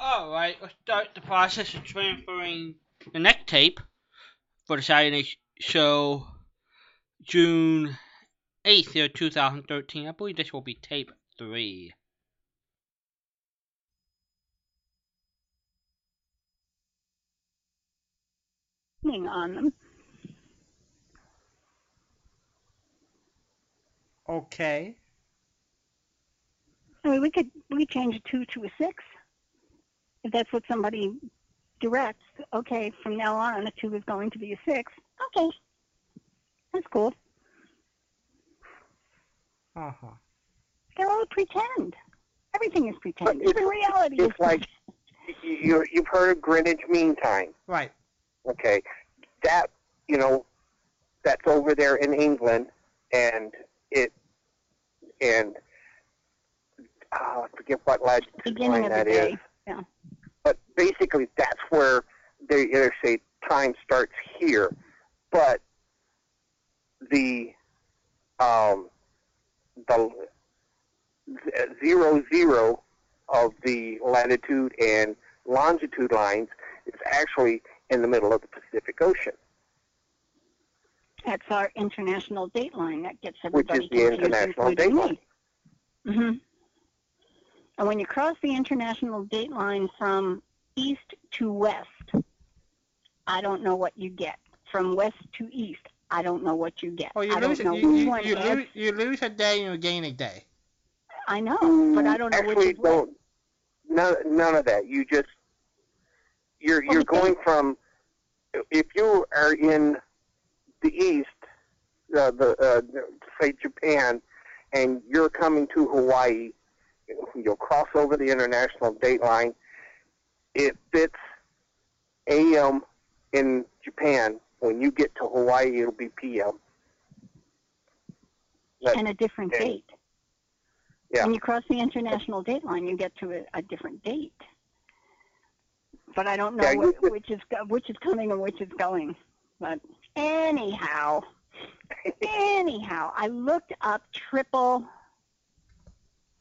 Alright, let's start the process of transferring the next tape for the Saturday Sh- show June 8th, year 2013. I believe this will be tape 3. on them. Okay. I mean, we could we could change a two to a six if that's what somebody directs. Okay, from now on, a two is going to be a six. Okay, that's cool. Uh huh. They're all pretend. Everything is pretend. Even reality is it's like you you've heard of Greenwich Mean Time. Right. Okay, that you know that's over there in England, and it and uh, I forget what latitude beginning line of the that day. is. Yeah. But basically, that's where they either say time starts here, but the um, the zero zero of the latitude and longitude lines is actually in the middle of the Pacific Ocean, That's our international date line. That gets everybody which is the international including date line. me. hmm And when you cross the international date line from east to west, I don't know what you get. From west to east, I don't know what you get. Oh, you I don't lose, know you, which you, you, lose, you lose a day and you gain a day. I know, but I don't know Actually, which is what. don't. None, none of that. You just you're you're but going from if you are in the east, uh, the uh, say Japan, and you're coming to Hawaii, you'll cross over the international date line. It fits AM in Japan. When you get to Hawaii, it'll be PM. That- and a different date. Yeah. When you cross the international date line, you get to a, a different date. But I don't know Yeah, what, could- which is which is coming and which is going. But anyhow, anyhow, I looked up triple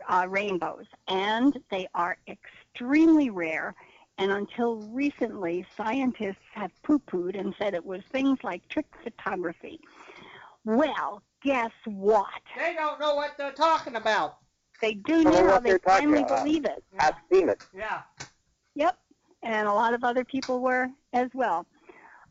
uh, rainbows, and they are extremely rare. And until recently, scientists have poo-pooed and said it was things like trick photography. Well, guess what? They don't know what they're talking about. They do know now. what They finally about. believe it. I've seen it. Yeah. Yep. And a lot of other people were as well.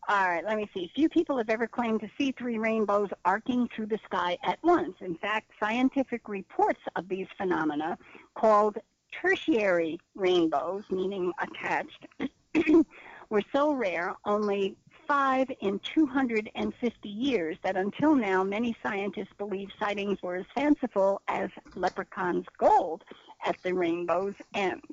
All right, let me see. Few people have ever claimed to see three rainbows arcing through the sky at once. In fact, scientific reports of these phenomena, called tertiary rainbows, meaning attached, were so rare, only five in 250 years, that until now many scientists believe sightings were as fanciful as leprechaun's gold at the rainbow's end.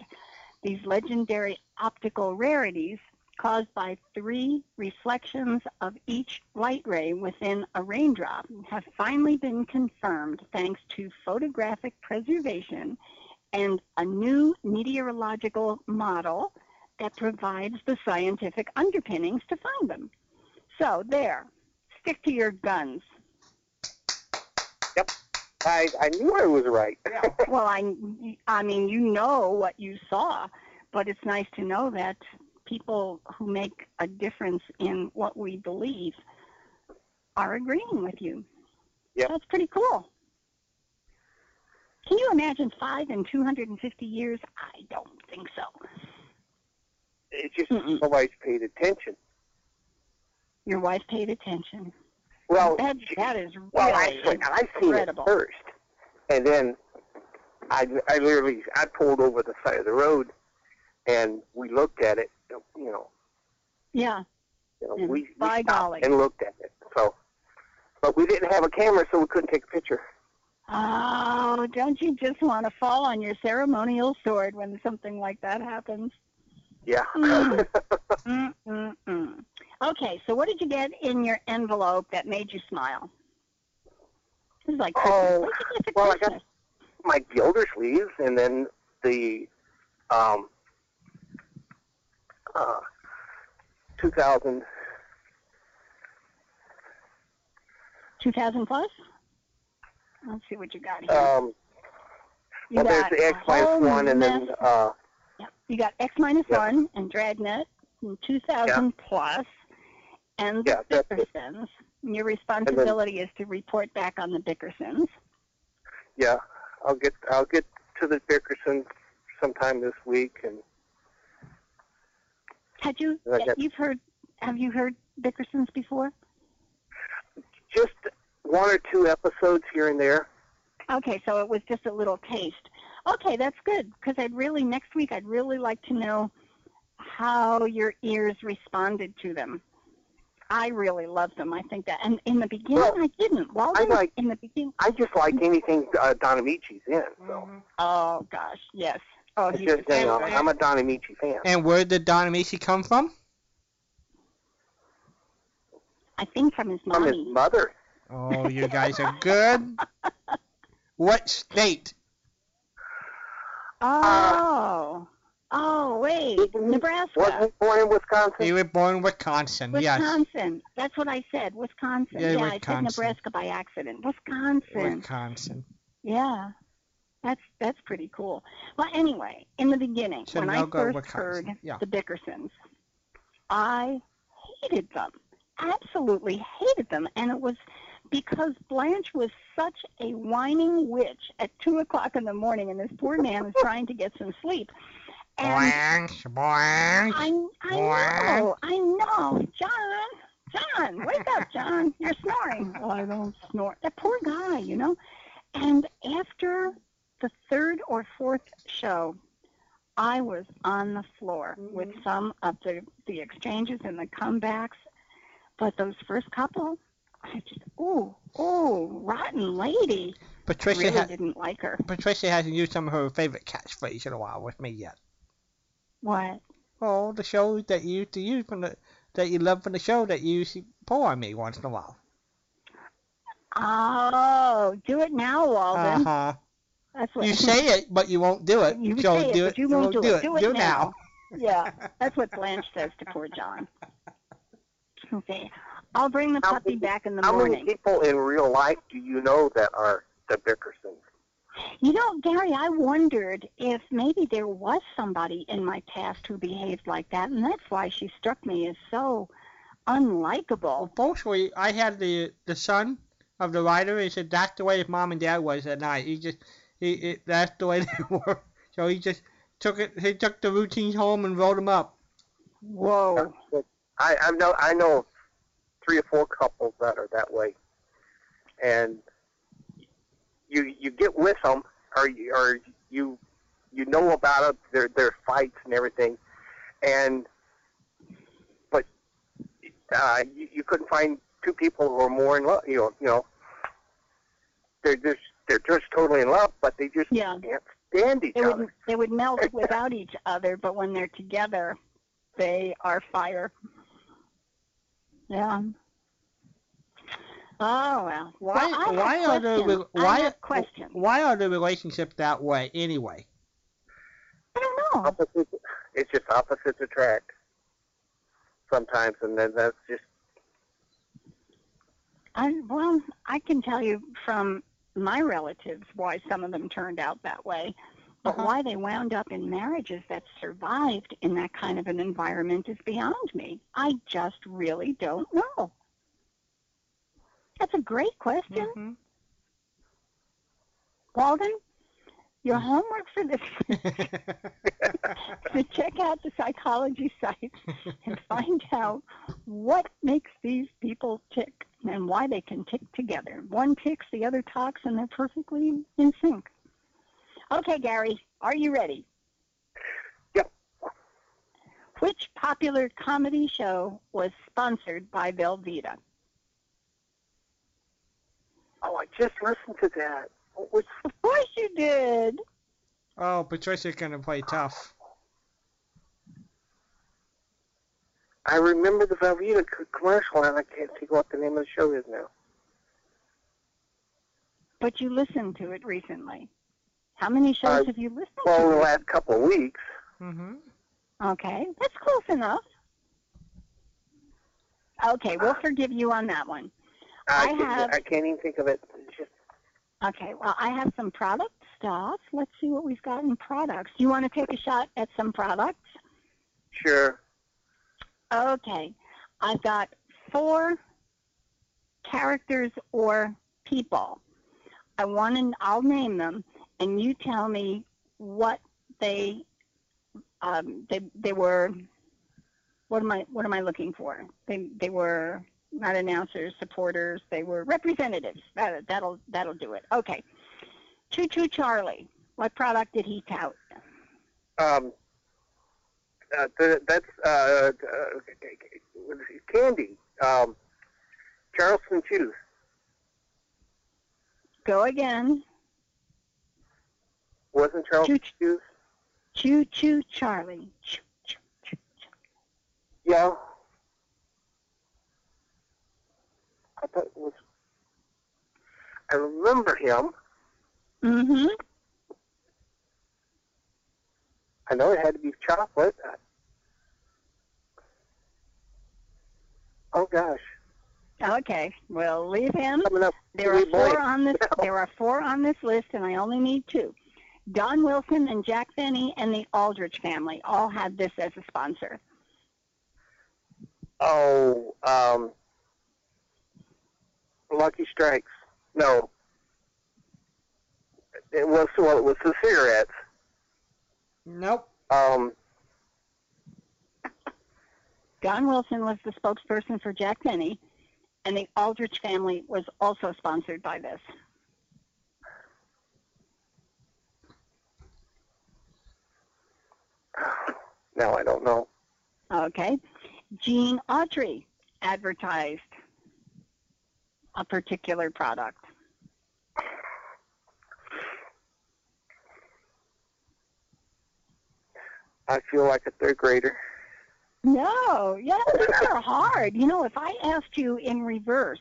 These legendary optical rarities, caused by three reflections of each light ray within a raindrop, have finally been confirmed thanks to photographic preservation and a new meteorological model that provides the scientific underpinnings to find them. So there, stick to your guns. Yep. I, I knew I was right. Well, I, I mean, you know what you saw, but it's nice to know that people who make a difference in what we believe are agreeing with you. Yep. That's pretty cool. Can you imagine five in 250 years? I don't think so. It's just Mm-mm. nobody's paid attention. Your wife paid attention. Well, That, that is well, really actually, I seen it first, and then I, I literally I pulled over the side of the road, and we looked at it. You know, Yeah. you know And we, we by stopped golly. and looked at it. So, but we didn't have a camera, so we couldn't take a picture. Oh, don't you just want to fall on your ceremonial sword when something like that happens? Yeah. Mm. Mm-mm-mm. Okay, so what did you get in your envelope that made you smile? This is like Christmas. Oh, what did you get for well, I got- Christmas? My Gildersleeves, and then the um, uh, 2000 2000 plus? Let's see what you got here. Um, you well, there's got the X minus one, and then uh, Yep. You got X minus Yeah. one and Dragnet and 2000 plus, and the Yeah. Bickersons. And Your responsibility is to report back on the Bickersons. Yeah, I'll get I'll get to the Bickerson sometime this week, and Had you got- you've heard have you heard Bickersons before? just one or two episodes here and there. Okay, so it was just a little taste. Okay, that's good because I'd really next week I'd really like to know how your ears responded to them. I really love them. I think that, and in the beginning Well, I didn't. Walden, like- in the beginning. I just like anything uh, Don Ameche's in. So Oh gosh, yes. Oh, it's he just was you know. I'm a Don Ameche fan. And where did Don Ameche come from? I think from his mother. From his mother. Oh, you guys are good. What state? Oh, uh, oh wait, Nebraska, Wasn't he born in Wisconsin? You were born in Wisconsin. Yes. Wisconsin. That's what I said. Wisconsin. Yeah, Yeah, I said Wisconsin. Nebraska by accident. Wisconsin. Wisconsin. Yeah. That's that's pretty cool. Well, anyway, in the beginning, So when I first heard Yeah. the Bickersons, I hated them. Absolutely hated them, and it was because Blanche was such a whining witch at two o'clock in the morning, and this poor man was trying to get some sleep. And Blanche, boing. I, I know, I know, John, John, wake up, John, you're snoring. Oh, I don't snore. That poor guy, you know. And after the third or fourth show, I was on the floor with some of the the exchanges and the comebacks, but those first couple, I just ooh ooh rotten lady. Patricia, really ha- didn't like her. Patricia hasn't used some of her favorite catchphrase in a while with me yet. What? Oh, the show that you used to use from the that you love from the show that you used to pull on me once in a while. Oh, do it now, Walden. Uh huh. That's what You say it, but you won't do it. You so say it, do but you won't do it. Do it Do now. Yeah, that's what Blanche says to poor John. Okay, I'll bring the How puppy many- back in the How many morning. people in real life do you know that are the Bickersons? You know, Gary, I wondered if maybe there was somebody in my past who behaved like that, and that's why she struck me as so unlikable. Mostly, I had the the son of the writer. He said that's the way his mom and dad was at night. He just he it, that's the way they were. So he just took it. He took the routines home and wrote them up. Whoa. I, I know I know three or four couples that are that way, and you you get with them, or you, or you you know about it, their their fights and everything, and but uh, you, you couldn't find two people who are more in love. You know, you know, they're just they're just totally in love, but they just Yeah. can't stand each They other. would they would melt without each other, but when they're together, they are fire. Yeah. Oh well. Why Well, why are the why I questions. why are the relationships that way anyway? I don't know. opposites, it's just opposites attract sometimes, and then that's just I, well, I can tell you from my relatives why some of them turned out that way, but Uh-huh. why they wound up in marriages that survived in that kind of an environment is beyond me. I just really don't know. That's a great question, Mhm. Walden. Your homework for this is to check out the psychology site and find out what makes these people tick and why they can tick together. One ticks, the other talks, and they're perfectly in sync. Okay, Gary, are you ready? Yep. Which popular comedy show was sponsored by Velveeta? oh, I just listened to that. What was Of course you did. oh, Patricia's gonna play tough. I remember the Velveeta commercial, and I can't think what the name of the show is now. But you listened to it recently. How many shows Uh, have you listened to? Well, the last couple of weeks. Mhm. Okay, that's close enough. Okay, we'll forgive you on that one. I can't, have- I can't even think of it. Just Okay, well, I have some products stuff. Let's see what we've got in products. Do you want to take a shot at some products? Sure. Okay. I've got four characters or people. I want to, I'll name them, and you tell me what they, um, they, they were, what am I, what am I looking for? They, they were not announcers, supporters, they were representatives. That, that'll, that'll do it. Okay. Choo Choo Charlie, what product did he tout? Um, uh, th- that's uh, uh, candy. Um, Charleston Chews. Go again. Wasn't Charleston Chews? Choo Choo Charlie. Choo, choo, choo, choo. Yeah. I thought it was. I remember him. Mm-hmm. I know it had to be chocolate. Oh gosh, Okay, we'll leave him. There are four on this. There are four on this list, and I only need two. Don Wilson and Jack Benny and the Aldrich family all had this as a sponsor. Oh, um, Lucky Strikes. No, it was well, it was the cigarettes. Nope. Um, Don Wilson was the spokesperson for Jack Benny, and the Aldrich family was also sponsored by this. now I don't know. Okay. Gene Autry advertised a particular product. I feel like a third grader. No, yeah, these are hard. You know, if I asked you in reverse,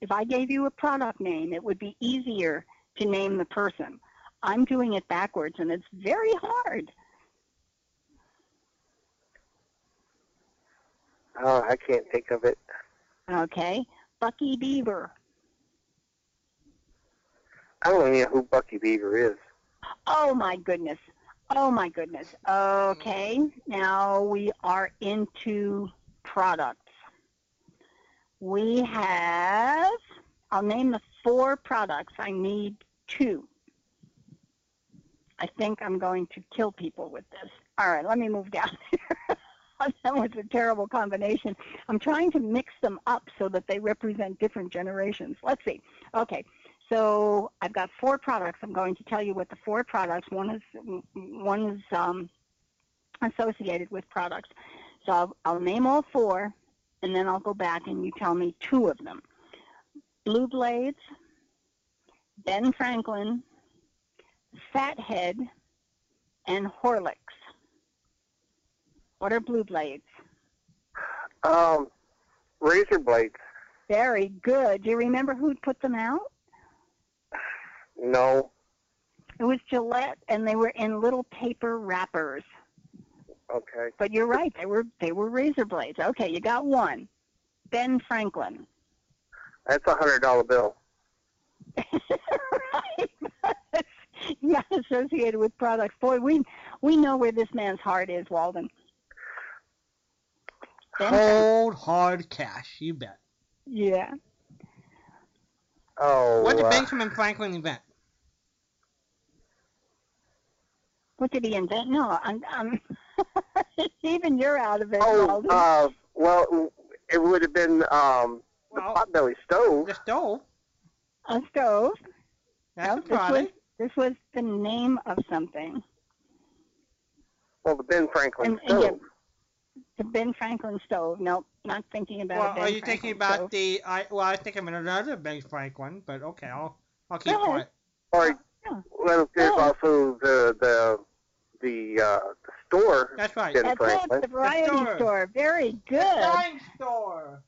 if I gave you a product name, it would be easier to name the person. I'm doing it backwards, and it's very hard. Oh, I can't think of it. Okay, Bucky Beaver. I don't even know who Bucky Beaver is. Oh my goodness. Oh my goodness. Okay, mm. now we are into products. We have, I'll name the four products. I need two. I think I'm going to kill people with this. All right, let me move down here. that was a terrible combination. I'm trying to mix them up so that they represent different generations. Let's see. Okay, so I've got four products. I'm going to tell you what the four products. One is one is um, associated with products. So I'll, I'll name all four, and then I'll go back and you tell me two of them. Blue Blades, Ben Franklin, Fathead, and Horlicks. What are Blue Blades? Um, razor blades. Very good. Do you remember who put them out? No. It was Gillette, and they were in little paper wrappers. Okay. But you're right; they were they were razor blades. Okay, you got one. Ben Franklin. That's a hundred dollar bill. right. Not associated with products. Boy, we we know where this man's heart is, Walden. Ben Cold hard cash. You bet. Yeah. Oh. What did uh, Benjamin Franklin invent? What did he invent? No, I'm, I'm even you're out of it, Oh, uh, well, it would have been um the Well- potbelly stove. The stove. a stove. That's No, a this was this was the name of something. Well, the Ben Franklin And- and stove. The Ben Franklin stove. Nope, not thinking about Well, a Ben are you Franklin thinking about stove. the? I well, I think I'm in another Ben Franklin, but okay, I'll I'll keep Go ahead. quiet. Or Yeah. well, there's Oh. also the the the uh, the store. That's right. Ben That's Franklin. it, the variety store. store. Very good. The Dime store.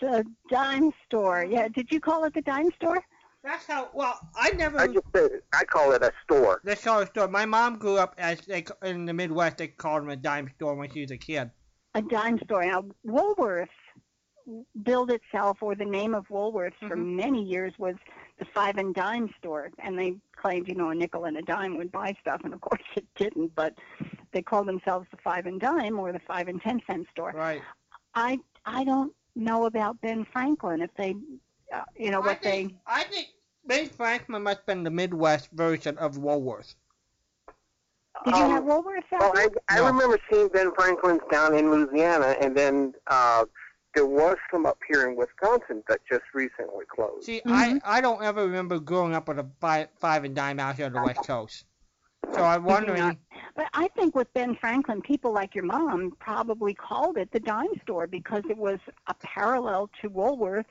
The dime store. Yeah, did you call it the dime store? That's how. Well, I never. I just said I call it a store. Let's call it a store. My mom grew up as they in the Midwest. They called them a dime store when she was a kid. A dime store. Now, Woolworths billed itself, or the name of Woolworths for Mhm. many years was the five and dime store, and they claimed, you know, a nickel and a dime would buy stuff, and of course it didn't. But they called themselves the five and dime or the five and ten cent store. Right. I I don't know about Ben Franklin if they, uh, you know, I what think, they. I think Ben Franklin must have been the Midwest version of Woolworth. Did you Um, have Woolworths out Well, I, there? I No. remember seeing Ben Franklin's down in Louisiana, and then uh, there was some up here in Wisconsin that just recently closed. See, Mhm. I, I don't ever remember growing up with a five, five and dime out here on the West Coast. So I'm wondering. But I think with Ben Franklin, people like your mom probably called it the dime store because it was a parallel to Woolworths.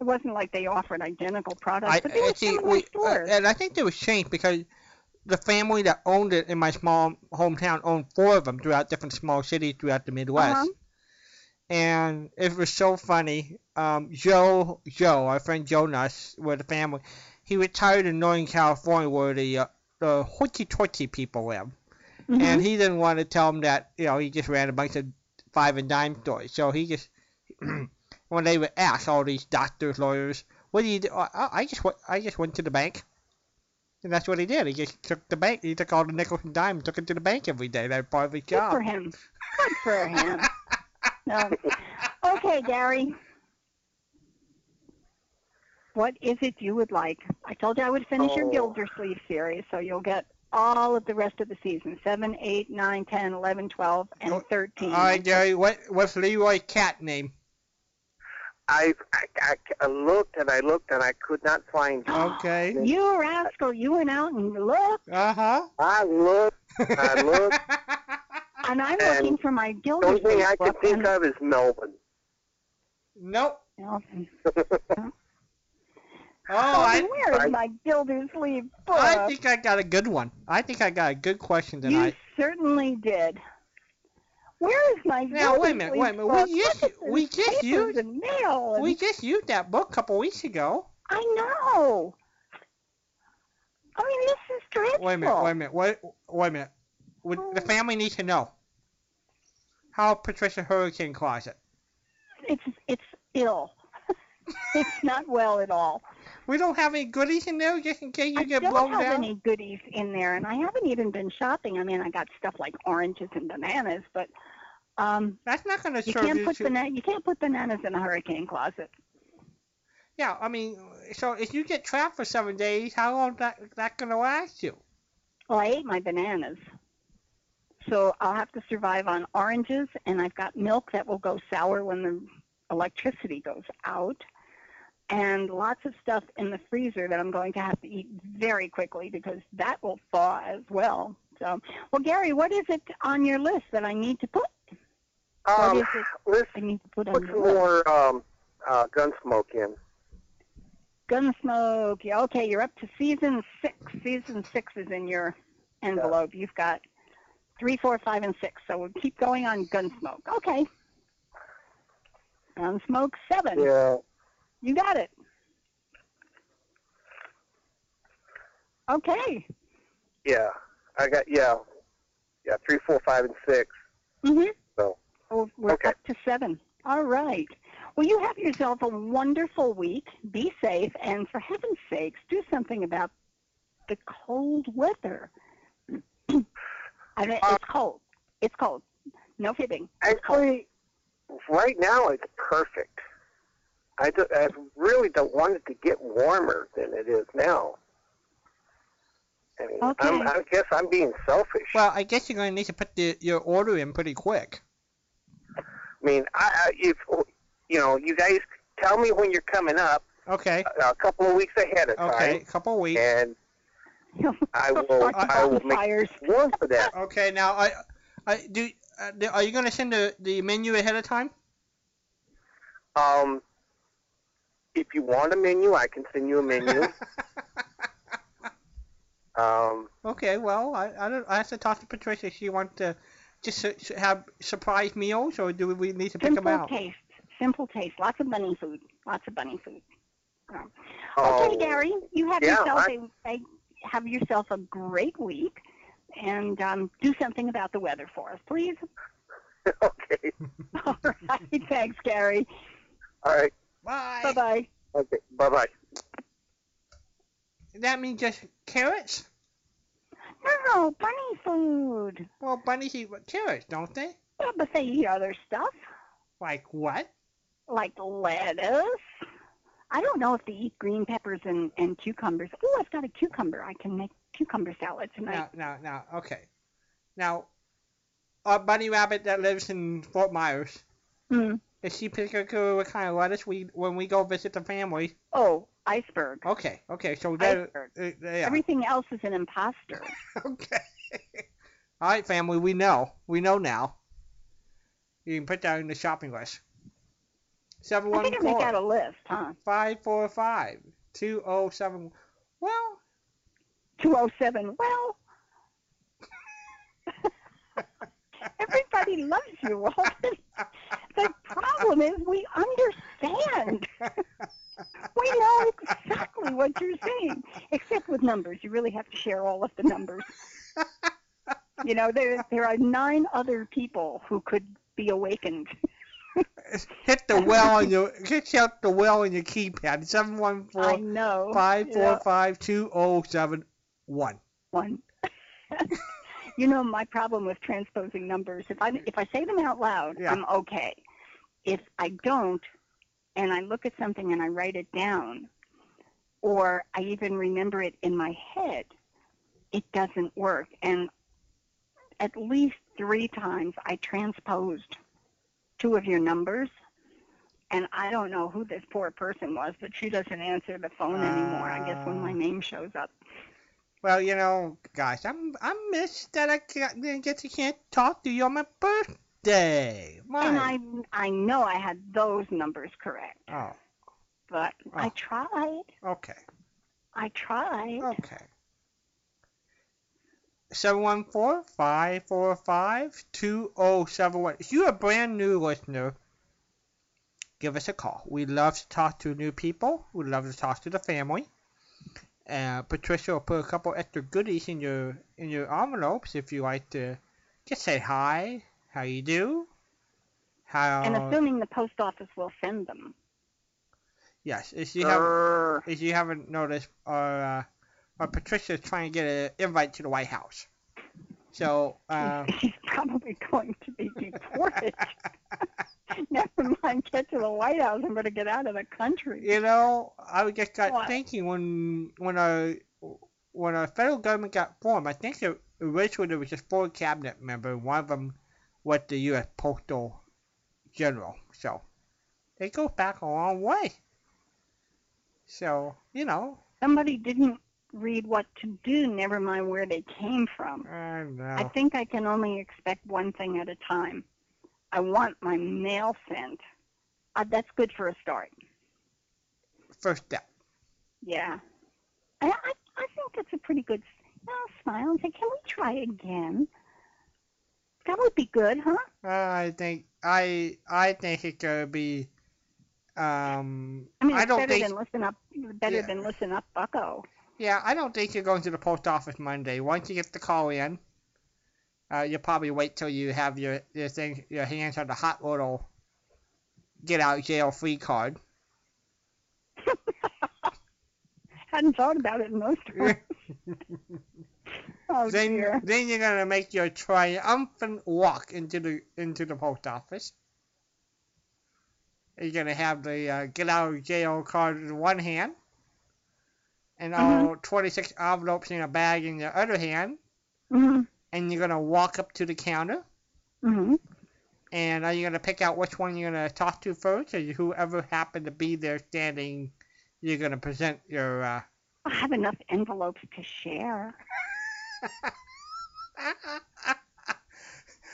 It wasn't like they offered identical products, I, but they were uh, see, similar we, uh, stores. and I think they was changed because the family that owned it in my small hometown owned four of them throughout different small cities throughout the Midwest. Uh-huh. And it was so funny. Um, Joe, Joe, our friend Joe Nuss, with the family, he retired in Northern California where the uh, the hoity-toity people live. Mhm. and he didn't want to tell them that you know he just ran a bunch of five and dime stores. So he just when they would ask all these doctors, lawyers, what do you do? I, I just went, I just went to the bank, and that's what he did. He just took the bank. He took all the nickels and dimes, took it to the bank every day. That's part of his Good for him. Good for him. No. Okay, Gary. What is it you would like? I told you I would finish your Oh. Gildersleeve series, so you'll get all of the rest of the season 7, 8, 9, 10, 11, 12, and Oh, 13. All right, Gary, What what's Leroy's cat name? I, I, I, I looked and I looked and I could not find him. Okay. You rascal, you went out and looked, Uh huh. I looked, I looked. and I'm And looking for my The only thing I could book. think of is Melvin. nope. Melvin. Oh, I, where is I- my Gildersleeve book? I think I got a good one. I think I got a good question tonight. you certainly did. Where is my Now, wait a minute, wait a minute. We just- book? Look at we just used- and mail. and- We just used that book a couple weeks ago. I know. I mean, this is dreadful. Wait a minute, wait a minute, wait, wait a minute. Would, oh. the family needs to know. How Patricia Hurricane Closet. It's it's ill. it's not well at all. We don't have any goodies in there just in case you I get don't have any goodies in there, and I haven't even been shopping. I mean, I got stuff like oranges and bananas, but um, That's not going to you serve can't you put bana- you can't put bananas in a hurricane closet. Yeah, I mean, so if you get trapped for seven days, how long that that going to last you? Well, I ate my bananas, so I'll have to survive on oranges, and I've got milk that will go sour when the electricity goes out, and lots of stuff in the freezer that I'm going to have to eat very quickly because that will thaw as well. So, well, Gary, what is it on your list that I need to put? What Um, is it let's I need to put put your some list? more um, uh, Gunsmoke in. Gunsmoke. Yeah, okay, you're up to season six. Season six is in your envelope. You've got three, four, five, and six. So we'll keep going on Gunsmoke. Okay. Gunsmoke seven. Yeah. You got it. Okay. Yeah. I got yeah. Yeah, three, four, five, and six. Mhm. So Oh, we're Okay. up to seven. All right. Well, you have yourself a wonderful week. Be safe, and for heaven's sakes, do something about the cold weather. I mean, it's cold. It's cold. No fibbing. It's cold. actually, right now it's perfect. I, do, I really don't want it to get warmer than it is now. I mean, I'm, I guess I'm being selfish. Well, I guess you're going to need to put the, your order in pretty quick. I mean, I, I if you know, you guys tell me when you're coming up Okay. a, a couple of weeks ahead of Okay. time, Okay, a couple of weeks. and I will I will make bonfires. one for that. Okay. Now, I, I do. Uh, are you going to send the, the menu ahead of time? Um, if you want a menu, I can send you a menu. um, okay. Well, I, I don't. I have to talk to Patricia. if She wants to just su- su- have surprise meals, or do we need to pick them Simple out? taste. Simple taste. Lots of bunny food. Lots of bunny food. Okay, oh, Gary, you have yeah, yourself I- a, a have yourself a great week, and um, do something about the weather for us, please. okay. All right. Thanks, Gary. All right. Bye. Bye bye. Okay. Bye bye. that mean just carrots? No, bunny food. Well, bunnies eat carrots, don't they? Well, but they eat other stuff Like what? like lettuce. I don't know if they eat green peppers and, and cucumbers. Oh, I've got a cucumber. I can make cucumber salad tonight. Now, now, now, okay. Now, our bunny rabbit that lives in Fort Myers, Mm. is she particular what kind of lettuce we when we go visit the family? Oh, iceberg. Okay, okay, so that, Iceberg. uh, yeah, Everything else is an imposter. okay. All right, family, we know, we know now. You can put that in the shopping list. Seven I think I make out a list, huh? five four five two oh seven. Well, 207. Well, everybody loves you, Walter. The problem is we understand. We know exactly what you're saying, except with numbers. You really have to share all of the numbers. You know, there there are nine other people who could be awakened. Hit the well on your hit out the well on your keypad. Seven one I know. five Yeah. four five two oh seven one. one. you know, my problem with transposing numbers, if I if I say them out loud, Yeah. I'm okay. If I don't, and I look at something and I write it down, or I even remember it in my head, it doesn't work. And at least three times I transposed two of your numbers. And I don't know who this poor person was, but she doesn't answer the phone anymore. I guess when my Ah. name shows up. Well, you know, guys, I'm I'm missed that I can't, didn't get to can't talk to you on my birthday. My, And I I know I had those numbers correct, oh, but I Oh. tried. okay, I tried. okay. Seven one four five four five two oh seven one. If you're a brand new listener, give us a call. We love to talk to new people. We love to talk to the family. Uh, Patricia will put a couple extra goodies in your in your envelopes if you like to just say hi, how you do, how. And assuming the post office will send them. yes, if you have Grr. if you haven't noticed, our uh, our Patricia is trying to get an invite to the White House. So. Uh, She's probably going to be deported. Never mind, get to the White House. I'm going to get out of the country. You know, I just got What? thinking when when a when a federal government got formed, I think it, originally there was just four cabinet members. One of them was the U.S. Postal General. So they go back a long way. So you know, Somebody didn't read what to do. Never mind where they came from. I know. I think I can only expect one thing at a time. I want my mail sent. Uh, that's good for a start. First step. Yeah. I, I, I think that's a pretty good know, smile and say, can we try again? That would be good, huh? I think I I think it could be. Um, I mean, it's don't better think. than listen up. Better Yeah. than listen up, Bucko. Yeah, I don't think you're going to the post office Monday. Once you get the call in, uh, you'll probably wait till you have your your thing, your hands on the hot little get out jail free card. Hadn't thought about it in those terms. oh then dear. then you're gonna make your triumphant walk into the into the post office. You're gonna have the uh, get out of jail card in one hand, and all 26 envelopes in a bag in your other hand, hmm and you're gonna walk up to the counter. hmm And are you gonna pick out which one you're gonna talk to first, or whoever happened to be there standing, you're gonna present your. Uh... I have enough envelopes to share.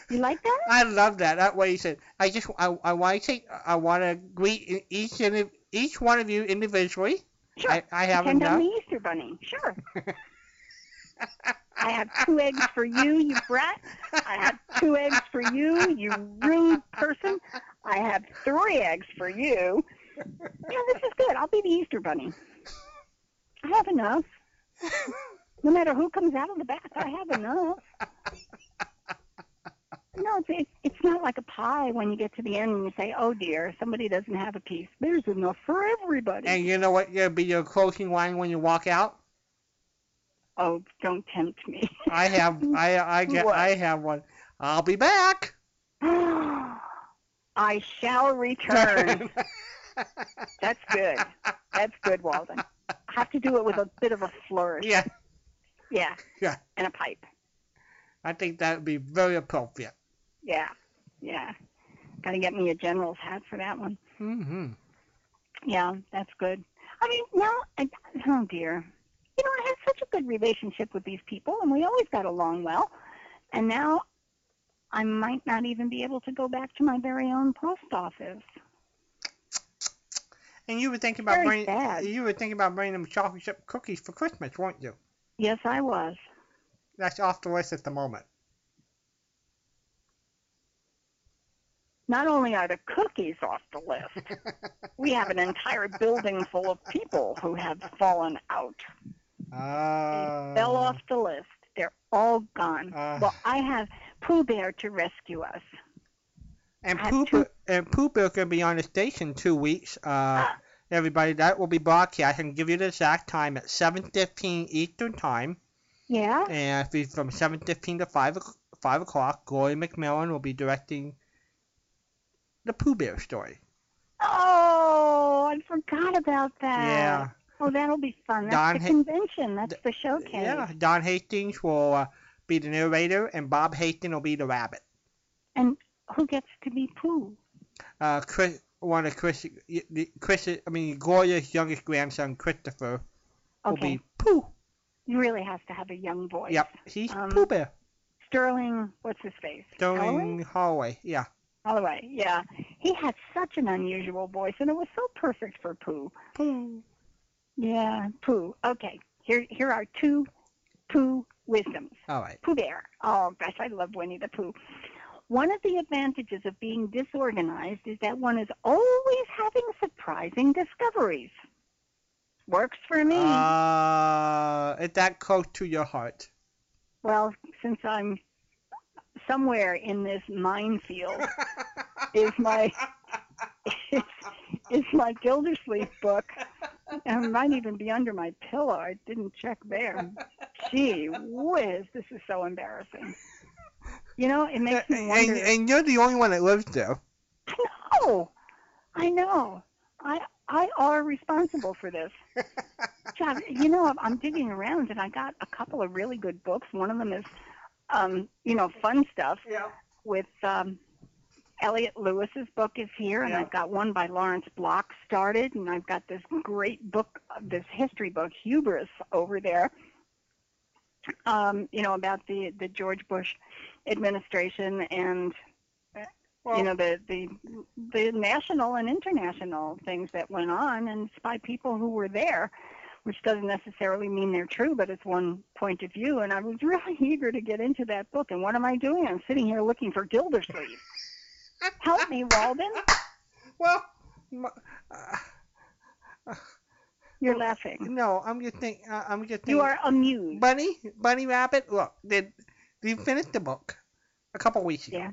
You like that? I love that. That way you said, I just, I, I want to take, I want to greet each and each one of you individually. Sure. I, I have I'm enough. the Easter Bunny. Sure. I have two eggs for you, you brat. I have two eggs for you, you rude person. I have three eggs for you. Yeah, this is good. I'll be the Easter Bunny. I have enough. No matter who comes out of the back, I have enough. No, it's, it's it's not like a pie when you get to the end and you say, "Oh dear, somebody doesn't have a piece." There's enough for everybody. and you know what? Gonna be your closing line when you walk out. Oh, don't tempt me. I have I I get What? I have one. I'll be back. I shall return. That's good. That's good, Walden. I have to do it with a bit of a flourish. yeah, Yeah. Yeah. And a pipe. I think that would be very appropriate. Yeah. Yeah. Got to get me a general's hat for that one. Mm-hmm. Yeah, that's good. I mean, now, I, oh dear. You know, I had such a good relationship with these people, and we always got along well. And now I might not even be able to go back to my very own post office. And you were thinking about Very bringing sad. you were thinking about bringing them chocolate chip cookies for Christmas, weren't you? Yes, I was. That's off the list at the moment. Not only are the cookies off the list, we have an entire building full of people who have fallen out. Uh, They fell off the list. They're all gone. Uh. well, I have Pooh Bear to rescue us. And Pooh two- Bear- and Pooh Bear gonna be on the station two weeks. Uh, everybody, that will be broadcast. I can give you the exact time at 7:15 Eastern time, Yeah? and if it's from 7:15 to 5 5 o'clock, Gloria McMillan will be directing the Pooh Bear story. Oh, I forgot about that. Yeah. Oh, that'll be fun. That's Don the Ha- convention. That's the showcase. Yeah, Don Hastings will uh, be the narrator, and Bob Hastings will be the rabbit. And who gets to be Pooh? Uh, Chris, one of Chris, the- Chris, I mean Gloria's youngest grandson, Christopher, will be Pooh. He really has to have a young voice. Yep, he's Um, Pooh Bear. Sterling, what's his face? Sterling Holloway. Yeah. Holloway, yeah. He had such an unusual voice, and it was so perfect for Pooh. Pooh. Yeah, Pooh. Okay, here here are two Pooh wisdoms. All right. Pooh Bear. Oh gosh, I love Winnie the Pooh. One of the advantages of being disorganized is that one is always having surprising discoveries. Works for me. Uh, that close to your heart? well, since I'm somewhere in this minefield, is my is, is my Gildersleeve book. And it might even be under my pillow. I didn't check there. Gee whiz, this is so embarrassing. You know, it makes me and, wonder. and you're the only one that lives there. I know. I know. I I are responsible for this. God, you know, I'm digging around and I got a couple of really good books. One of them is, um, you know, fun stuff Yeah. with um, Elliott Lewis's book is here, and Yeah. I've got one by Lawrence Block started, and I've got this great book, this history book, Hubris, over there. Um, you know about the the George Bush administration and Well, you know the the the national and international things that went on, and by people who were there, which doesn't necessarily mean they're true, but it's one point of view. And I was really eager to get into that book. And what am I doing? I'm sitting here looking for Gildersleeve. Help me, Walden. well, m- uh, You're laughing. no, I'm just think. Uh, I'm just thinking. You are amused. Bunny, Bunny Rabbit. Look, did you finished the book a couple weeks ago? Yeah.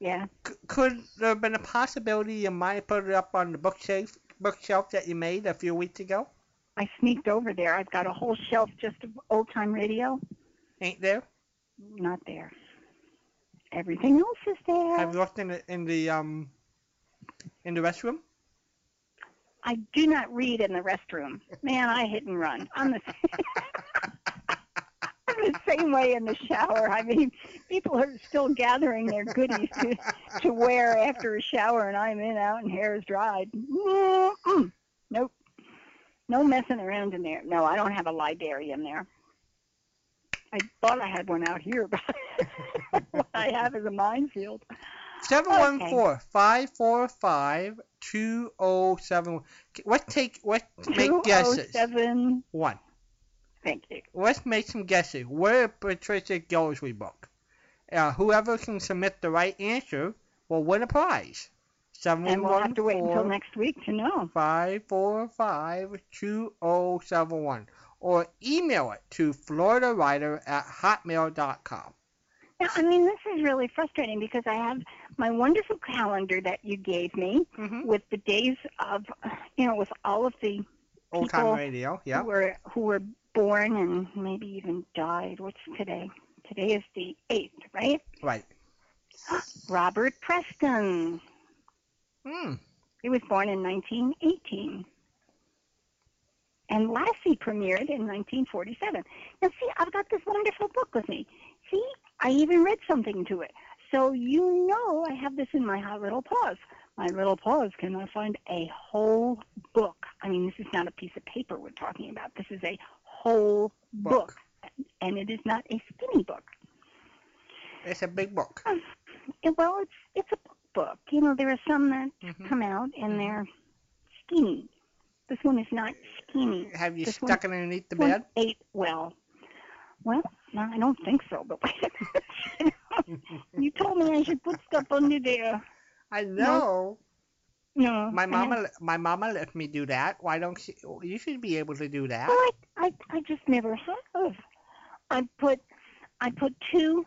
Yeah. C- could there have been a possibility you might have put it up on the bookshelf bookshelf that you made a few weeks ago? I sneaked over there. I've got a whole shelf just of old time radio. Ain't there? Not there. Everything else is there. Have you looked in the in the um in the restroom? I do not read in the restroom. Man, I hit and run. I'm the I'm the same way in the shower. I mean, people are still gathering their goodies to, to wear after a shower, and I'm in, out, and hair is dried. Mm-mm. Nope. No messing around in there. No, I don't have a library in there. I thought I had one out here, but what I have is a minefield. Seven one four five four five two oh seven. Let's take let's make guesses. 207. One. Thank you. Let's make some guesses. Where Patricia Gildersleeve book? Uh, whoever can submit the right answer will win a prize. Seven And we'll one have to wait until next week to know. five four five two oh seven one, or email it to floridawriter at hotmail.com. Now, I mean, this is really frustrating because I have my wonderful calendar that you gave me Mm-hmm. with the days of, you know, with all of the Old time radio. Yeah. who were who were born and maybe even died. What's today? Today is the 8th, right? Right. Robert Preston. Hmm. He was born in 1918. And Lassie premiered in 1947. Now, see, I've got this wonderful book with me. See, I even read something to it. So you know I have this in my hot little paws. My little paws cannot find a whole book. I mean, this is not a piece of paper we're talking about. This is a whole book. Book. And it is not a skinny book. It's a big book. Yeah, Well, it's it's a book book. You know, there are some that Mhm. come out and Mhm. they're skinny. This one is not skinny. Have you This stuck it underneath the bed? ate well. Well, no, I don't think so. But minute. you told me I should put stuff under there. I know. No. My mama, le- my mama let me do that. Why don't you? You should be able to do that. Well, I, I, I just never have. I put, I put two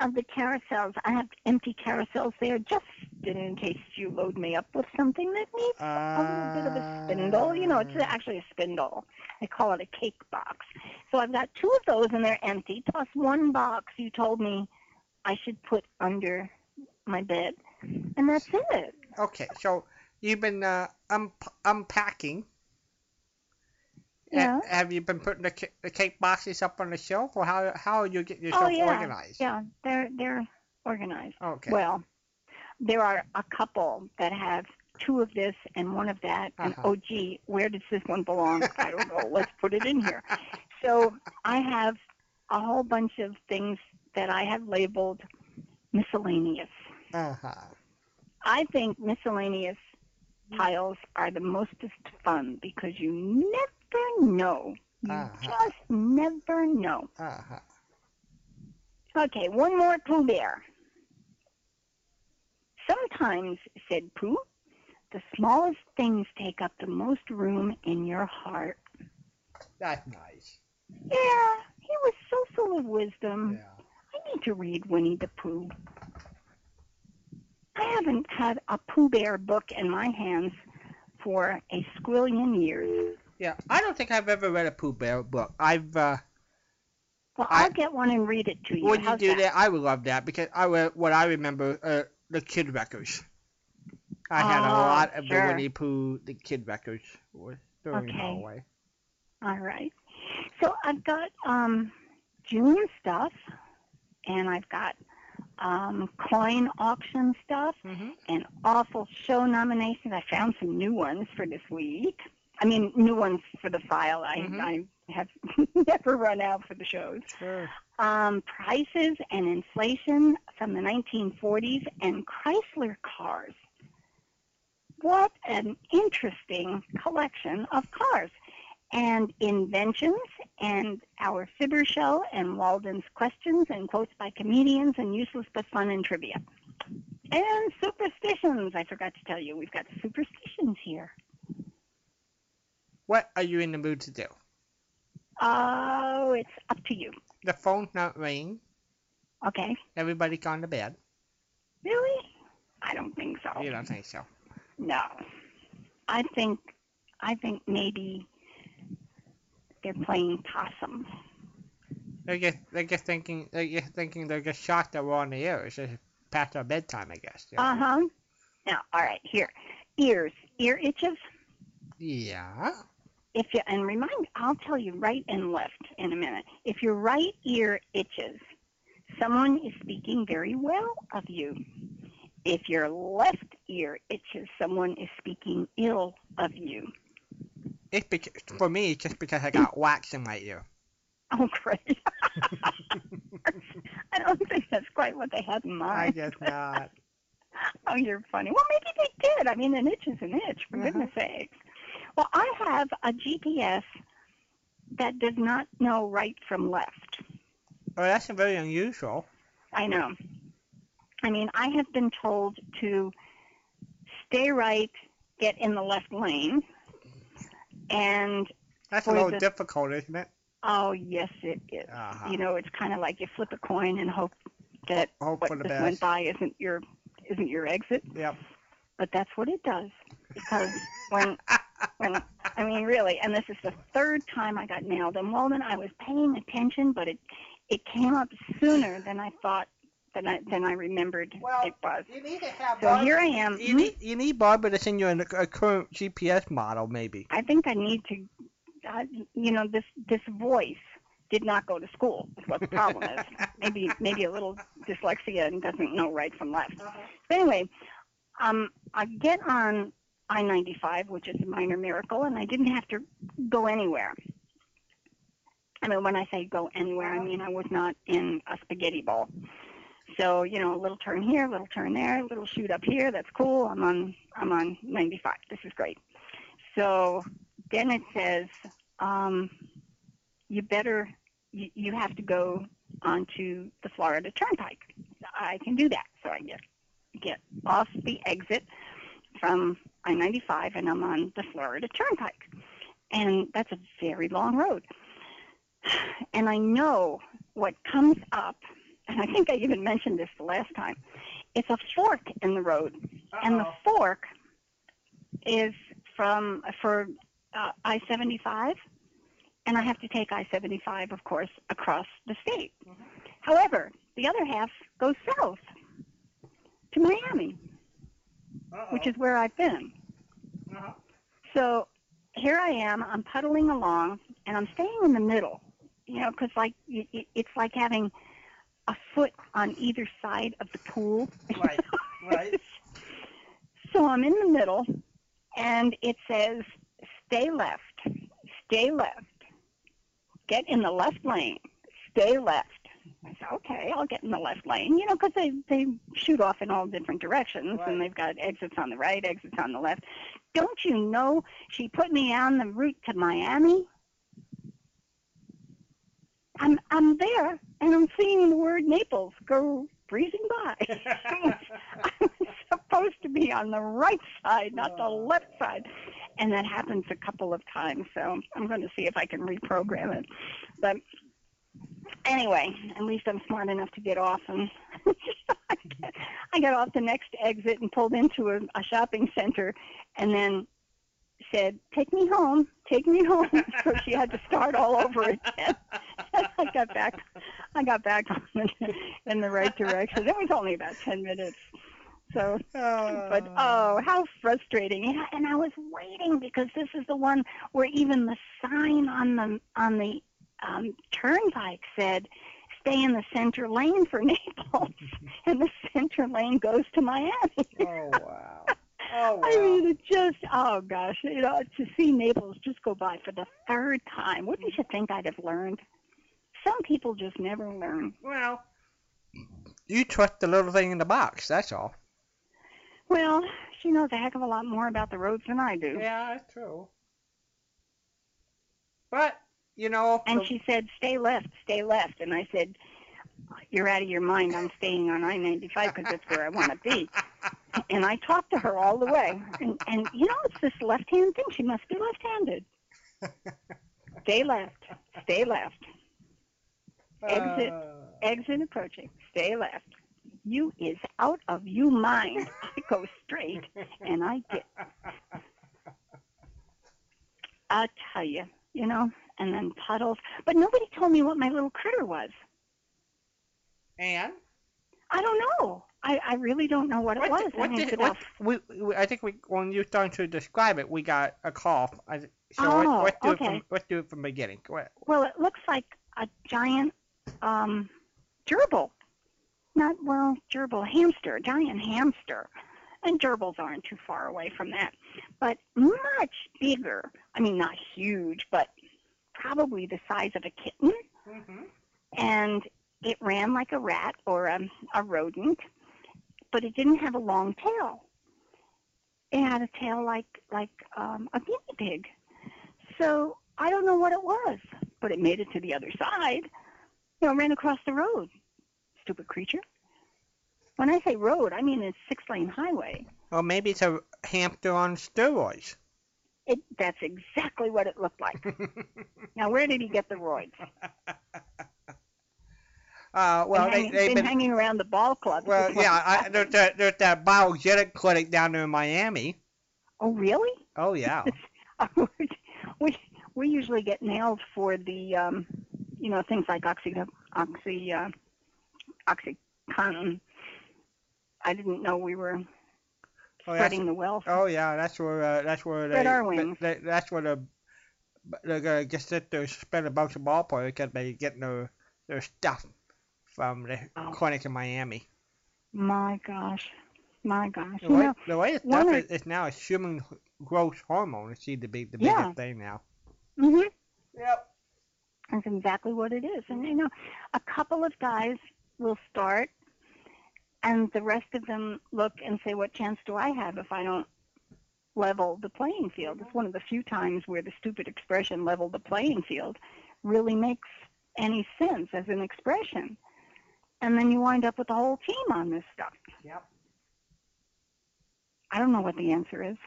of the carousels. I have empty carousels there just in case you load me up with something that needs a little bit of a spindle. You know, it's Uh, actually a spindle. I call it a cake box. So I've got two of those and they're empty, plus one box you told me I should put under my bed. And that's it. Okay, so you've been uh, um, unpacking. Yeah. Have you been putting the, ca- the cake boxes up on the shelf, or how how are you getting yourself oh yeah. organized? Yeah, they're they're organized. Okay. Well, there are a couple that have two of this and one of that. And Uh-huh. oh, gee, where does this one belong? I don't know. Let's put it in here. So I have a whole bunch of things that I have labeled miscellaneous. uh-huh. I think miscellaneous piles are the mostest fun because you never know. You Uh-huh. just never know. Uh-huh. Okay, one more Pooh Bear. Sometimes, said Pooh, the smallest things take up the most room in your heart. That's nice. Yeah, he was so full of wisdom. Yeah. I need to read Winnie the Pooh. I haven't had a Pooh Bear book in my hands for a squillion years. Yeah. I don't think I've ever read a Pooh Bear book. I've uh, Well, I- I'll get one and read it to you. you How's do that? that, I would love that because I what I remember uh, the kid records. I had a Oh, lot of sure. the Winnie Pooh, the kid records during Okay. Norway. All right. So I've got um, June stuff, and I've got um, coin auction stuff, Mm-hmm. and awful show nominations. I found some new ones for this week. I mean, new ones for the file. I, Mhm. I have never run out for the shows. Sure. Um, prices and inflation from the 1940s and Chrysler cars. What an interesting collection of cars. And inventions and our Fibber Show and Walden's questions and quotes by comedians and useless but fun and trivia. And superstitions. I forgot to tell you, we've got superstitions here. What are you in the mood to do? Oh, it's up to you. The phone's not ringing. Okay. Everybody gone to bed. Really? I don't think so. You don't think so? No. I think I think maybe they're playing possum. They're just they're just thinking they're just thinking they're just shocked that we're on the air. It's just past our bedtime, I guess. Yeah. Uh huh. Now, all right, here. Ears. Ear itches. yeah. If you and remind I'll tell you right and left in a minute. If your right ear itches, someone is speaking very well of you. If your left ear itches, someone is speaking ill of you. It's because, for me, it's just because I got wax in my ear. Oh, great. I don't think that's quite what they had in mind. I guess not. Oh, you're funny. Well, maybe they did. I mean, an itch is an itch, for Uh-huh. goodness sakes. Well, I have a GPS that does not know right from left. Oh, that's very unusual. I know. I mean, I have been told to stay right, get in the left lane, and That's a little the- difficult, isn't it? oh, yes, it is. Uh-huh. You know, it's kind of like you flip a coin and hope that Hope what just went by isn't your isn't your exit. Yep. but that's what it does because when And, I mean, really. And this is the third time I got nailed. And Walden, I was paying attention, but it it came up sooner than I thought than I than I remembered Well, it was. You need to have. So here I am. You need, you need Barbara to send you a, a current GPS model, maybe. I think I need to, uh, you know, this this voice did not go to school. Is what the problem is. Maybe maybe a little dyslexia and doesn't know right from left. But anyway, um, I get on I-95, which is a minor miracle, and I didn't have to go anywhere. I mean, when I say go anywhere, I mean I was not in a spaghetti bowl. So you know, a little turn here, a little turn there, a little shoot up here. That's cool. I'm on I'm on 95. This is great. So then it says, um, you better, you, you have to go onto the Florida Turnpike. I can do that. So I get, get off the exit from I-95 and I'm on the Florida Turnpike. And that's a very long road. And I know what comes up, and I think I even mentioned this the last time, it's a fork in the road and the fork is from for uh, I-75, and I have to take I-75, of course, across the state. However, the other half goes south to Miami, which is where I've been. Uh-huh. So here I am. I'm puddling along, and I'm staying in the middle. You know, because like it's like having a foot on either side of the pool. Right, right. So I'm in the middle, and it says, stay left, stay left, get in the left lane, stay left. I said, okay, I'll get in the left lane, you know, because they, they shoot off in all different directions, Right. and they've got exits on the right, exits on the left. Don't you know she put me on the route to Miami? I'm, I'm there, and I'm seeing the word Naples go breezing by. I was, supposed to be on the right side, not the left side. And that happens a couple of times, so I'm going to see if I can reprogram it. But anyway, at least I'm smart enough to get off. And I got off the next exit and pulled into a, a shopping center and then said, take me home, take me home. so she had to start all over again. I got back, I got back on the, in the right direction. It was only about 10 minutes. So, but ah. oh, how frustrating! And I was waiting because this is the one where even the sign on the on the um, turnpike said, "Stay in the center lane for Naples," and the center lane goes to Miami. oh wow. Oh wow. I mean, it just, oh gosh, you know, to see Naples just go by for the third time, wouldn't you think I'd have learned? Some people just never learn. well, you trust the little thing in the box. That's all. Well, she knows a heck of a lot more about the roads than I do. Yeah, that's true. But you know, And she said, stay left, stay left. And I said, you're out of your mind. I'm staying on I-95 because that's where I want to be. And I talked to her all the way. And, and you know, it's this left-hand thing. She must be left-handed. Stay left, stay left. exit. Uh, Exit approaching. Stay left. You is out of you mind. I go straight, and I get. I'll tell you, you know, and then puddles. But nobody told me what my little critter was. and I don't know. I, I really don't know what it was. did, what I did, what, we, we, I think we when you started to describe it, we got a cough. I, so Oh, let, let's do it okay. from let's do it from the beginning. Go ahead. well, it looks like a giant um, gerbil. Not, well, gerbil, hamster, giant hamster. And gerbils aren't too far away from that. But much bigger. I mean, not huge, but probably the size of a kitten. Mm-hmm. and it ran like a rat or a, a rodent, but it didn't have a long tail. It had a tail like like um, a guinea pig. So I don't know what it was, but it made it to the other side. You know, ran across the road. Stupid creature. When I say road, I mean it's six lane highway. Or maybe it's a hamster on steroids. It that's exactly what it looked like. Now where did he get the roids? Uh, well, been, they, hanging, they've been, been, hanging around the ball club. well, yeah. I, there's that there's that biogenic clinic down there in Miami. Oh really? Oh yeah. we we usually get nailed for the um, you know things like oxy oxy uh, oxycontin. I didn't know we were Oh, spreading the wealth. oh yeah, that's where uh, that's where Spread they, our wings. they- that's where the they're gonna just sit there spend a bunch of ball players because they getting their their stuff from the Oh. clinic in Miami. My gosh, my gosh. The You way, know, the it's one stuff is, is now is human growth hormone. It seems to be the Yeah. biggest thing now. hmm Yep. That's exactly what it is. And you know, a couple of guys will start, and the rest of them look and say, "What chance do I have if I don't level the playing field?" It's one of the few times where the stupid expression "level the playing field" really makes any sense as an expression. And then you wind up with the whole team on this stuff. Yep. I don't know what the answer is.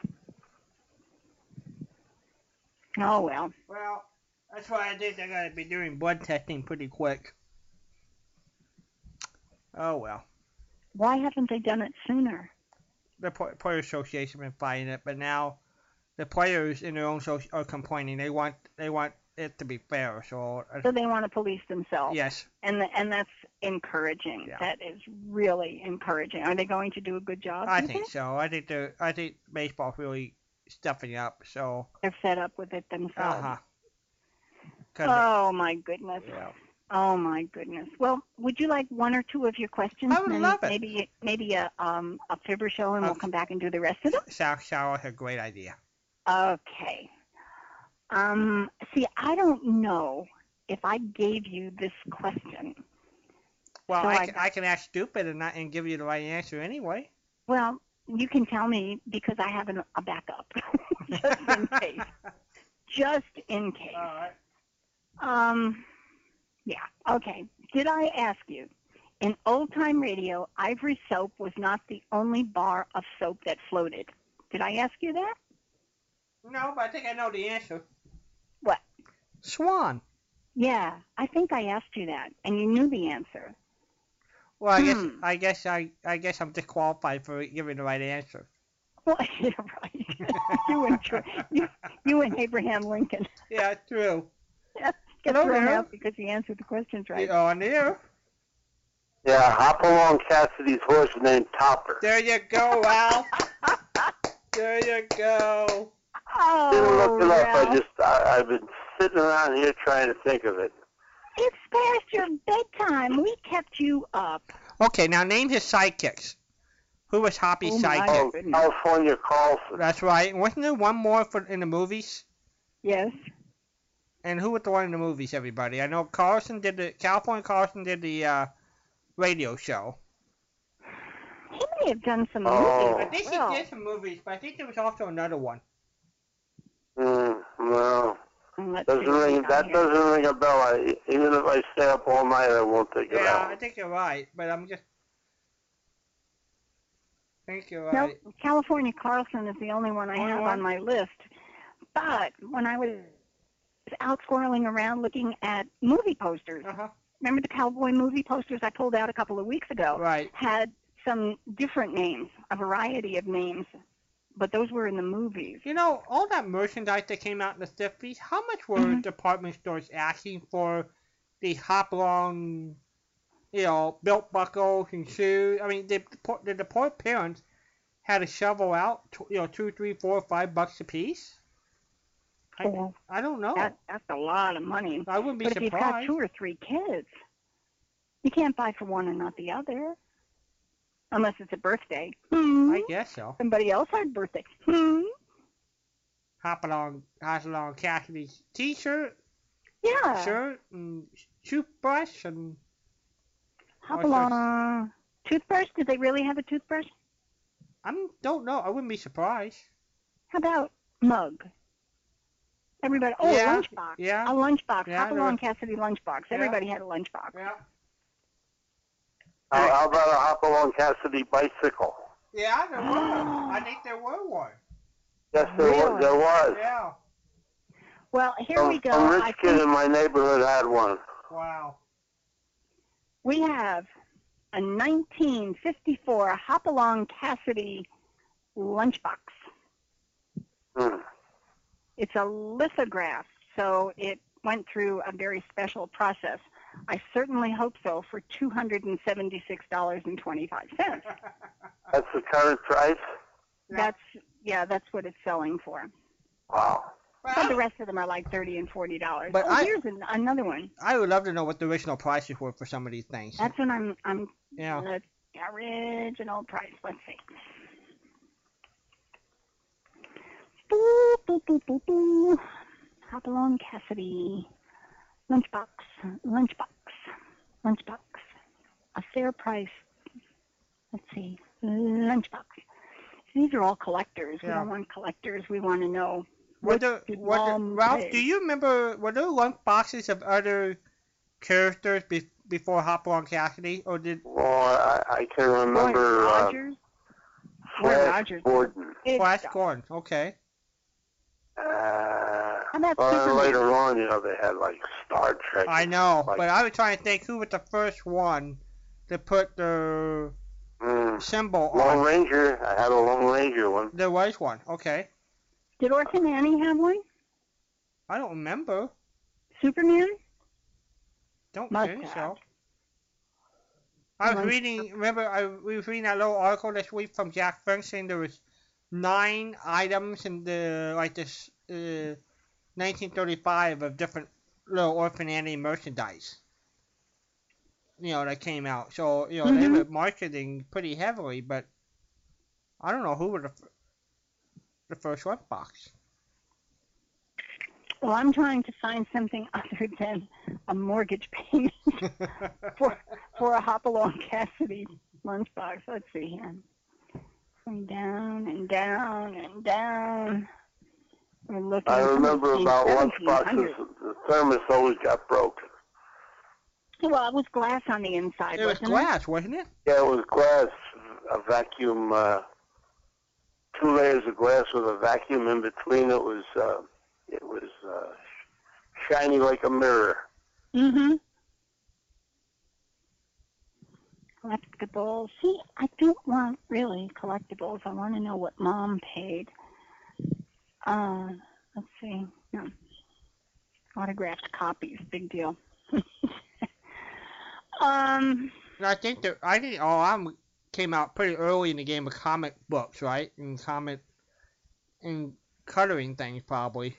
Oh well. Well, that's why I think they're gonna be doing blood testing pretty quick. Oh well. Why haven't they done it sooner? the Pl- Player Association been fighting it, but now the players in their own so are complaining. They want they want it to be fair. So So they want to police themselves. yes, And the, and that's encouraging. Yeah. That is really encouraging. Are they going to do a good job? I think so. I think they I think baseball's really stepping up. So They're fed up with it themselves. uh huh. Oh my goodness. yeah. Oh my goodness. Well, would you like one or two of your questions? I would and love it. Maybe maybe a um a fibber show, and we'll come back and do the rest of them. South Shower a great idea. Okay. Um. See, I don't know if I gave you this question. Well, So I, I can, I can ask stupid and not and give you the right answer anyway. Well, you can tell me because I have an, a backup, just in case. Just in case. All right. Um, yeah. Okay. Did I ask you? In old time radio, Ivory Soap was not the only bar of soap that floated. Did I ask you that? No, but I think I know the answer. What? Swan. Yeah, I think I asked you that, and you knew the answer. Well, I guess Hmm. I guess I I guess I'm disqualified for giving the right answer. Well, yeah, right. you and you, you and Abraham Lincoln Yeah, true. get Hello thrown there. out because you answered the questions right. Oh, on there. Yeah, Hopalong Cassidy's horse named Topper. There you go, Al. there you go. Oh, Didn't look it up. I just I, I've been sitting around here trying to think of it. It's past your bedtime. We kept you up. Okay, now name his sidekicks. Who was Hoppy's Oh, my. sidekick? Oh, goodness. California Carlson. That's right. Wasn't there one more for in the movies? Yes. And who was the one in the movies? Everybody. I know Carlson did the California Carlson did the uh, radio show. He may have done some Oh. movies. I think well. he did some movies, but I think there was also another one. Mm, well, Let's doesn't ring. That here. doesn't ring a bell. I, even if I stay up all night, I won't think of Yeah. I think you're right, but I'm just. Thank you're Nope. California Carlson is the only one I Only have one? on my list. But when I was out squirreling around looking at movie posters, Uh huh. remember the cowboy movie posters I pulled out a couple of weeks ago? Right. Had some different names, a variety of names, but those were in the movies. You know, all that merchandise that came out in the 50s, how much were Mhm. department stores asking for the Hopalong, you know, belt buckles and shoes? I mean, the, the, the poor parents had to shovel out, you know, two, three, four, five bucks a piece. I, I don't know. that, that's a lot of money. I wouldn't be surprised. But if you've got two or three kids, you can't buy for one and not the other. Unless it's a birthday. Hmm. I guess so. Somebody else had a birthday. Hmm. Hopalong, hop along Cassidy's t-shirt, Yeah. shirt, and toothbrush, and Hopalong. Toothbrush? Did they really have a toothbrush? I don't know. I wouldn't be surprised. How about mug? Everybody. Oh, Yeah, a lunchbox. yeah. A lunchbox. Yeah, Hopalong was- Cassidy lunchbox. Yeah. Everybody had a lunchbox. Yeah. How, how about a Hopalong Cassidy bicycle? Yeah, there were. I think there were one. Yes, there Really? was. There was. Yeah. Well, here Some- we go. Some I rich kid think in my neighborhood had one. Wow. we have a 1954 Hopalong Cassidy lunchbox. Hmm. It's a lithograph, so it went through a very special process. I certainly hope so for $276.25. That's the current price. That's yeah, that's what it's selling for. Wow. But the rest of them are like thirty and forty dollars. But oh, I- here's an, another one. I would love to know what the original prices were for some of these things. That's what I'm I'm Yeah. the original price. Let's see. Boo, boo, boo, boo, boo. Hopalong Cassidy. Lunchbox. Lunchbox. Lunchbox. A fair price. Let's see. Lunchbox. These are all collectors. We don't want collectors. We want to know Were what there, did were there- Mom Ralph, pay? do you remember, were there lunch boxes of other characters be, before Hopalong Cassidy? Or did Well, I, I can remember uh, Rogers. Roy Flash Rogers. Gordon. Flash. Gordon? Okay. Uh, How about well, Superman? later on, you know, they had like Star Trek. I know, Like- but I was trying to think who was the first one to put the Mm. symbol Lone on. Ranger. I had a Lone Ranger one. There was one. Okay. Did Orphan Annie have one? I don't remember. Superman? Don't Must think have. so. I was reading. Remember, I we was reading that little article this week from Jack Funk saying there was nine items in the like this uh, 1935 of different little Orphan Annie merchandise. You know that came out. So you know they Mhm. were marketing pretty heavily, but I don't know who was the, f- the first one box. Well, I'm trying to find something other than a mortgage payment for for a Hopalong Cassidy lunchbox. Let's see here. Going down and down and down. We're looking. I remember about 1700. lunchboxes. The thermos always got broken. Well, it was glass on the inside, it was wasn't glass, wasn't it? Yeah, it was glass, a vacuum, uh, two layers of glass with a vacuum in between. It was, uh, it was uh, shiny like a mirror. Mm-hmm. Collectibles. See, I don't want really collectibles. I want to know what mom paid. Uh, let's see. No. Autographed copies. Big deal. um, I think that I think all I'm came out pretty early in the game with comic books, right? And comic and coloring things probably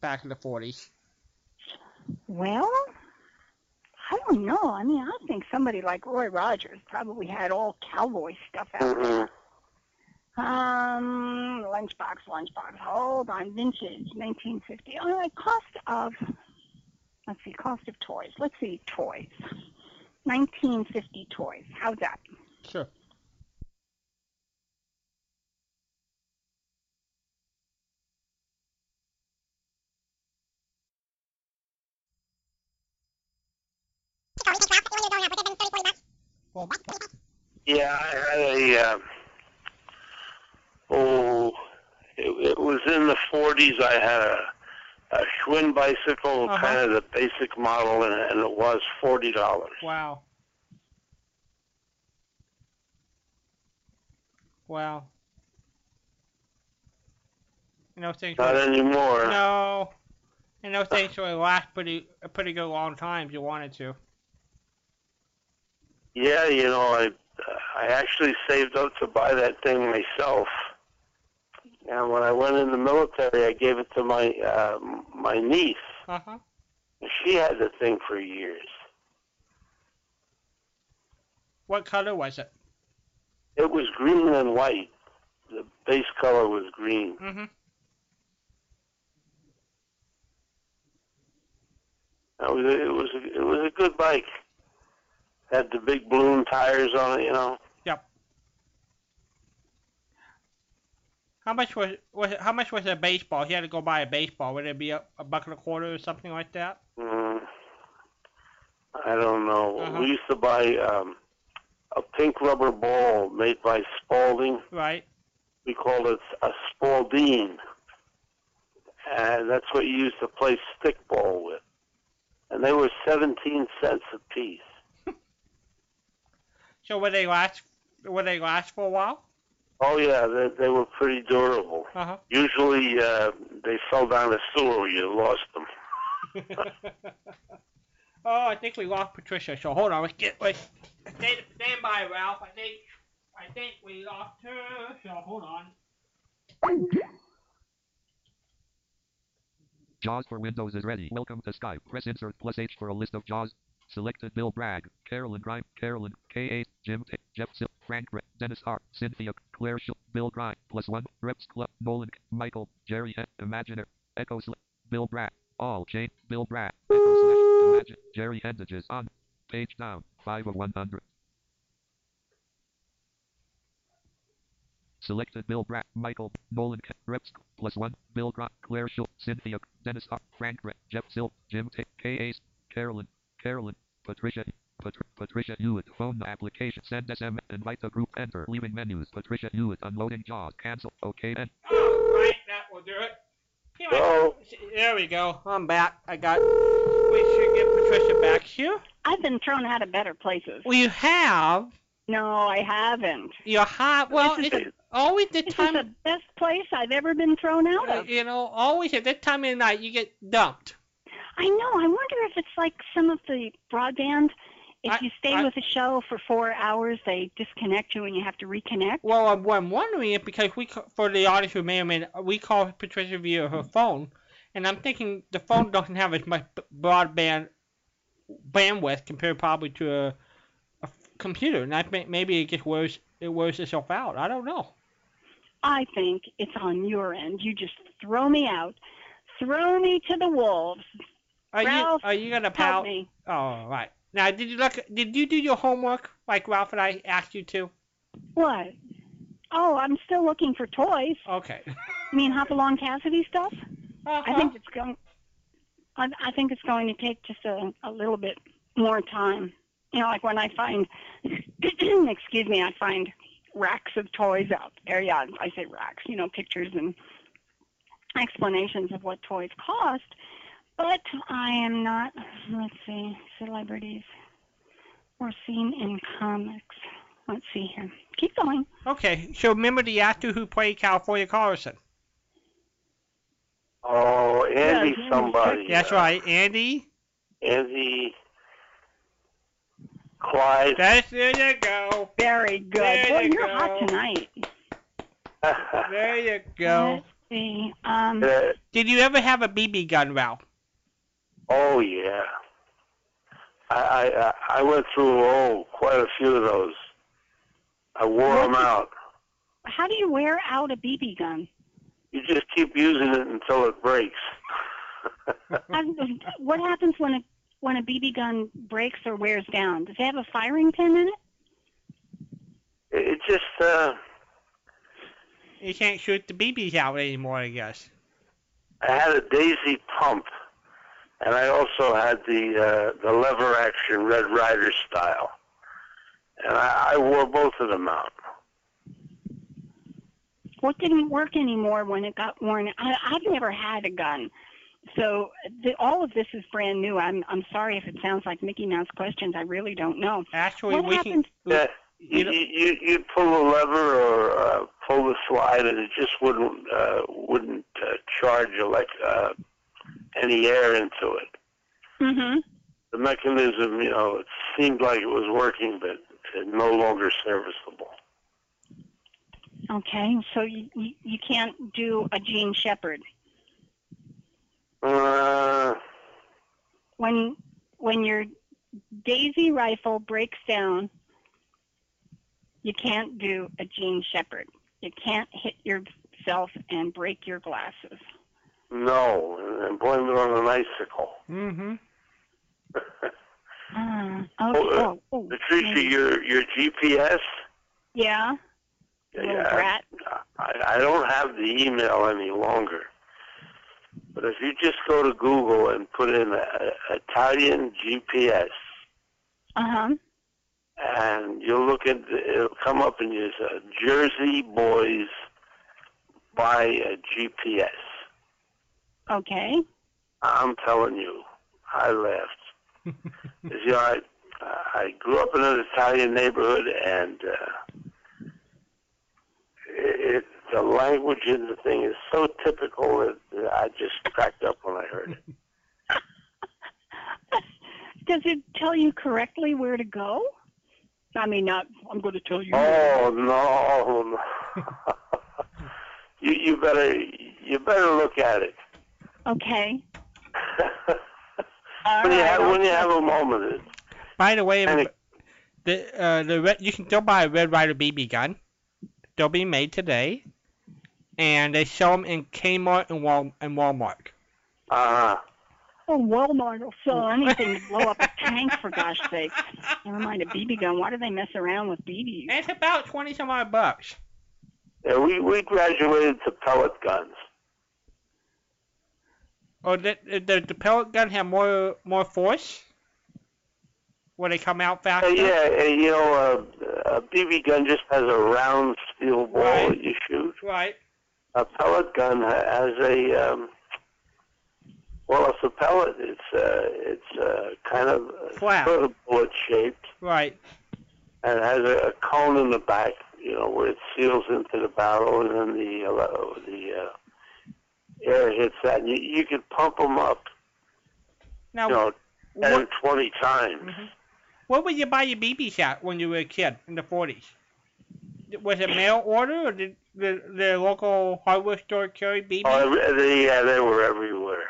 back in the 40s. well, I don't know. I mean, I think somebody like Roy Rogers probably had all cowboy stuff out there. hmm Um, lunchbox, lunchbox. Hold on, vintage, 1950. All right, cost of. Let's see, cost of toys. Let's see, toys. 1950 toys. How's that? Sure. Yeah, I had a, uh, oh, it, it was in the 40s. I had a, a Schwinn bicycle, Uh-huh. kind of the basic model, and, and it was $40. Wow. Wow. You know things. Not really- anymore. no. You know things really last pretty a pretty good long time if you wanted to. Yeah, you know, I I actually saved up to buy that thing myself. And when I went in the military, I gave it to my uh, my niece. Uh huh. She had the thing for years. What color was it? It was green and white. The base color was green. Mm-hmm. It was a, it was a, it was a good bike. Had the big balloon tires on it, you know. Yep. How much was was it, how much was a baseball? He had to go buy a baseball. Would it be a, a buck and a quarter or something like that? Mm, I don't know. Uh-huh. We used to buy um, a pink rubber ball made by Spalding. Right. we called it a Spalding. And that's what you used to play stickball with. And they were 17 cents a piece. So would they last? Would they last for a while? Oh yeah, they, they were pretty durable. Uh huh. Usually uh, they fell down the sewer. You lost them. oh, I think we lost Patricia. So hold on. Let's get. Let's stay, stand by, Ralph. I think. I think we lost her. So hold on. JAWS for Windows is ready. Welcome to Skype. Press insert plus H for a list of JAWS. Selected Bill Bragg, Carolyn Grime, Carolyn, K8, Jim T, Jeff Sil, Frank Gre- Dennis Hart, Cynthia, Claire Sh- Bill Grime, plus one, Reps Club, Nolan, Michael, Jerry, H- Imaginer, Echo Sl- Bill Bragg, all, Jane, Bill Bragg, Echo slash, Imagine, Jerry Hendages on, page down, 5 of 100. Selected Bill Bragg, Michael, Nolan, Reps, plus one, Bill Grime, Claire Sh- Cynthia, Dennis Hart, Frank Gre- Jeff Sil, Jim T, K8, Carolyn, Carolyn, Patricia, Pat- Patricia Hewitt, phone application, send SM, invite the group, enter, leaving menus, Patricia Hewitt, unloading JAWS, cancel, okay, and All right, that will do it. Anyway, So there we go. I'm back. I got. We should get Patricia back here. I've been thrown out of better places. Well, you have. No, I haven't. You have. Well, This is it's always the This is the best place I've ever been thrown out uh, of. you know, always at that time of the night you get dumped. I know. I wonder if it's like some of the broadband. If I- you stay I- with a show for four hours, they disconnect you and you have to reconnect. Well, I'm, I'm wondering if because we for the audience who may or may not, we call Patricia via her phone, and I'm thinking the phone doesn't have as much broadband bandwidth compared probably to a, a computer, and I think maybe it just wears it wears itself out. I don't know. I think it's on your end. You just throw me out. Throw me to the wolves. Are Ralph, you are you gonna Help pout? me. Oh, right. Now, did you look? Did you do your homework like Ralph and I asked you to? What? Oh, I'm still looking for toys. Okay. You mean Hopalong Cassidy stuff? Uh-huh. I think it's going. I, I think it's going to take just a, a little bit more time. You know, like when I find, excuse me, I find racks of toys out there. Yeah, I say racks. You know, pictures and explanations of what toys cost. But I am not. Let's see, celebrities or seen in comics. Let's see here. Keep going. Okay. So remember the actor who played California Carlson? oh, Andy Yeah, somebody. That's uh, right, Andy. Andy Clyde. That's there you go. Very good. There Boy, you you're go. hot tonight. There you go. Let's see. Um, Uh, Did you ever have a BB gun, Ralph? Oh yeah. I, I I- I went through oh quite a few of those. I wore them out. how do you wear out a BB gun? You just keep using it until it breaks. What happens when a when a BB gun breaks or wears down? Does it have a firing pin in it? it it just uh, You can't shoot the BBs out anymore, I guess. I had a daisy pump, and I also had the uh, the lever action Red Ryder style, and I, I wore both of them out. What didn't work anymore when it got worn? I, I've never had a gun, so the, all of this is brand new. I'm I'm sorry if it sounds like Mickey Mouse questions. I really don't know. Actually, What we happens? can. Yeah, You you, you you pull the lever or uh, pull the slide, and it just wouldn't uh, wouldn't uh, charge you like uh, any air into it. hmm The mechanism, you know, it seemed like it was working, but it's no longer serviceable. Okay, so you, you can't do a Jean Shepherd Uh, when when your Daisy rifle breaks down. You can't do a Jean Shepherd. You can't hit yourself and break your glasses. No, and blame it on an icicle. Mm-hmm. Ah, Oh, okay. uh, Oh, oh, Patricia, maybe. your your GPS. Yeah. Yeah, brat. I, I don't have the email any longer. But if you just go to Google and put in uh, Italian GPS, Uh huh. and you'll look at the, it'll come up and you say Jersey boys buy a GPS. Okay. I'm telling you, I laughed. 'Cause, you know, I, I grew up in an Italian neighborhood, and uh, the language in the thing is so typical that that I just cracked up when I heard it. Does it tell you correctly where to go? I mean, not. I'm going to tell you. Oh no, no. you you better you better look at it. Okay. All when you have when you have a moment, it, By the way, it- the uh, the red, you can still buy a Red Ryder BB gun. They'll be made today, and they sell them in Kmart and Wal and Walmart. uh, Oh, Walmart will sell anything to blow up a tank, for gosh sakes. Never mind a BB gun. Why do they mess around with BBs? It's about twenty some odd bucks. yeah, we we graduated to pellet guns. Or the the, the pellet gun have more more force. Where they come out Uh, faster. yeah, uh, you know, uh, a BB gun just has a round steel ball Right. that you shoot. Right. A pellet gun has a um, well, it's a pellet. It's uh, it's uh, kind of Flat. sort of bullet shaped, Right. and it has a, a cone in the back. You know, where it seals into the barrel, and then the uh, the uh, air hits that. And you, you can pump them up, Now, you know, 10, what, 20 times. Mhm. where would you buy your BBs at when you were a kid in the 40s? Was it mail order, or did the, the local hardware store carry BBs? Oh, they, yeah, they were everywhere.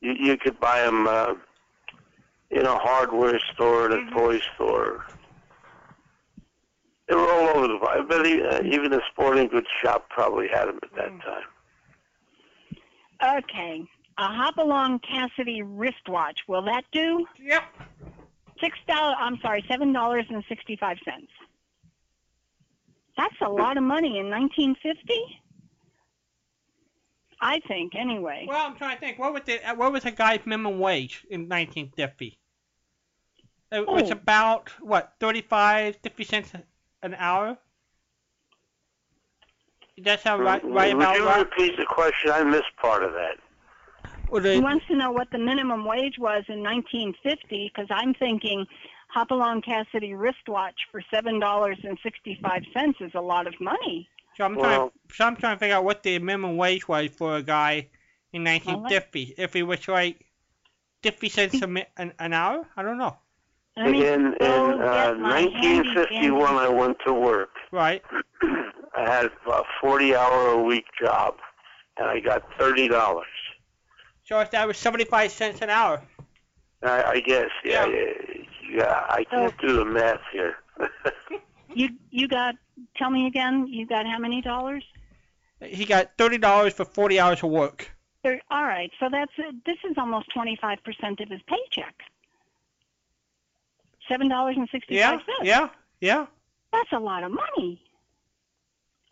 You, you could buy them uh, in a hardware store, in a Mhm. toy store. They were all over the place. But e- uh, even a sporting goods shop probably had them at that Mhm. time. Okay. A Hopalong Cassidy wristwatch. Will that do? Yep. Six dollars. I'm sorry, seven dollars and sixty-five cents. That's a lot of money in 1950. I think, anyway. Well, I'm trying to think. What was the uh, what was a guy's minimum wage in 1950? It was Oh. about what 35, 50 cents an hour. Does that sound right? Right Would about you right? repeat the question? I missed part of that. Or He wants to know what the minimum wage was in 1950 because I'm thinking Hopalong Cassidy wristwatch for seven dollars and sixty-five cents is a lot of money. so I'm trying. well- So I'm trying to figure out what the minimum wage was for a guy in 1950. If he was like 50 cents a an, an hour, I don't know. Let me in in uh, get my 1951, I went to work. Right. I had a 40 hour a week job, and I got $30. So if that was 75 cents an hour. I, I guess, yeah, Yeah. yeah, yeah. I can't do the math here. You you got tell me again. You got how many dollars? He got $30 for 40 hours of work. All right, so that's uh, this is almost 25 percent of his paycheck. Seven dollars sixty-five Yeah. Yeah. Yeah. That's a lot of money.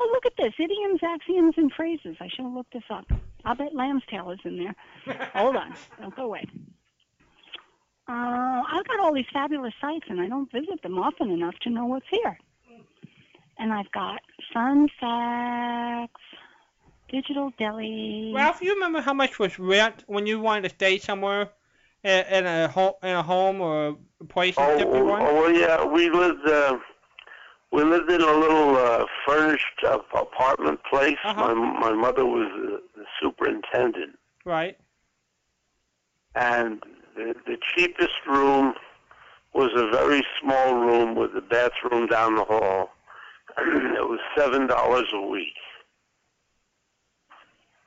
Oh, look at this. Idioms, axioms, and phrases. I should have looked this up. I'll bet lamb's tail is in there. Hold on. Don't go away. Uh, I've got all these fabulous sites, and I don't visit them often enough to know what's here. And I've got fun facts, digital deli. Ralph, you remember how much was rent when you wanted to stay somewhere in, in a home, in a home or a place in oh, Tippy oh, yeah, we lived. Uh, we lived in a little uh, furnished uh, apartment place. Uh-huh. My my mother was the, the superintendent, Right. and the, the cheapest room was a very small room with the bathroom down the hall. it was seven dollars a week,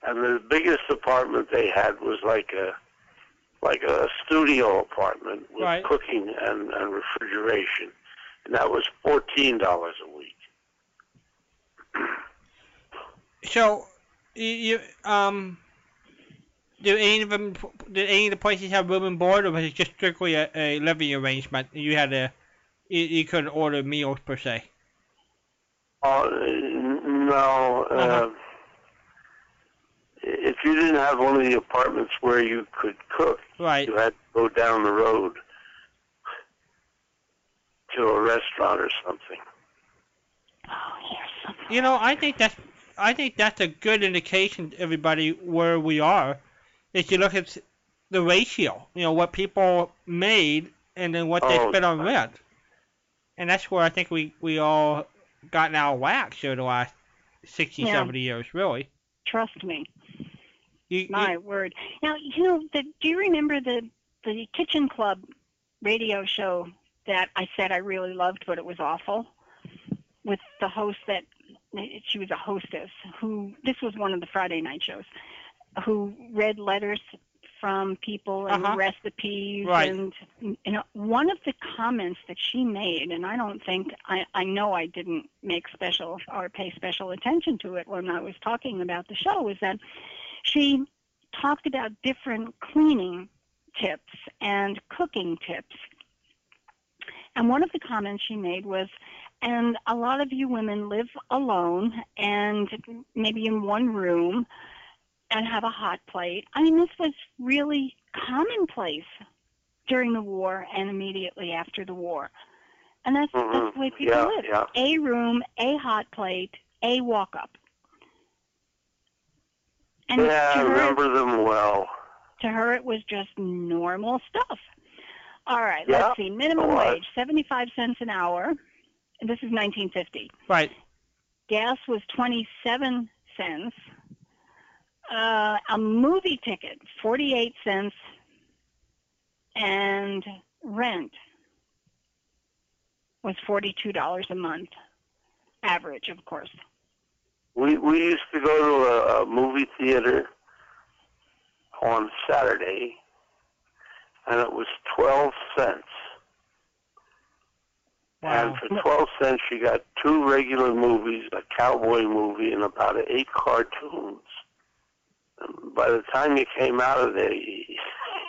and the biggest apartment they had was like a like a studio apartment with Right. cooking and, and refrigeration, and that was fourteen dollars a week. So, you, um, do any of them, did any of the places have room and board, or was it just strictly a, a living arrangement? You had a, you, you couldn't order meals per se. N- no. Uh, Uh-huh. If you didn't have one of the apartments where you could cook, Right. you had to go down the road to a restaurant or something. Oh, here's some. You know, I think that's, I think that's a good indication to everybody where we are. If you look at the ratio, you know, what people made and then what they Oh, spent on rent. And that's where I think we, we all gotten out of whack over the last 60, Yeah. 70 years, really. Trust me. You, you- My word. Now, you know, the, do you remember the the Kitchen Club radio show that I said I really loved, but it was awful, with the host that she was a hostess who this was one of the Friday night shows, who read letters from people and Uh-huh. recipes Right. and you know one of the comments that she made and I don't think I I know I didn't make special or pay special attention to it when I was talking about the show was that she talked about different cleaning tips and cooking tips. And one of the comments she made was, and a lot of you women live alone and maybe in one room and have a hot plate. I mean, this was really commonplace during the war and immediately after the war. And that's, Mhm. that's the way people Yeah, live. yeah. A room, a hot plate, a walk up. And yeah, I to her, remember them well. to her, it was just normal stuff. All right, Yeah, let's see. Minimum it wage, 75 cents an hour. And this is 1950. right. Gas was 27 cents. Uh, a movie ticket, 48 cents. And rent was $42 a month. Average, of course. We we used to go to a, a movie theater on Saturday, and it was twelve cents. Wow. And for twelve cents, you got two regular movies, a cowboy movie, and about eight cartoons. And by the time you came out of there, you,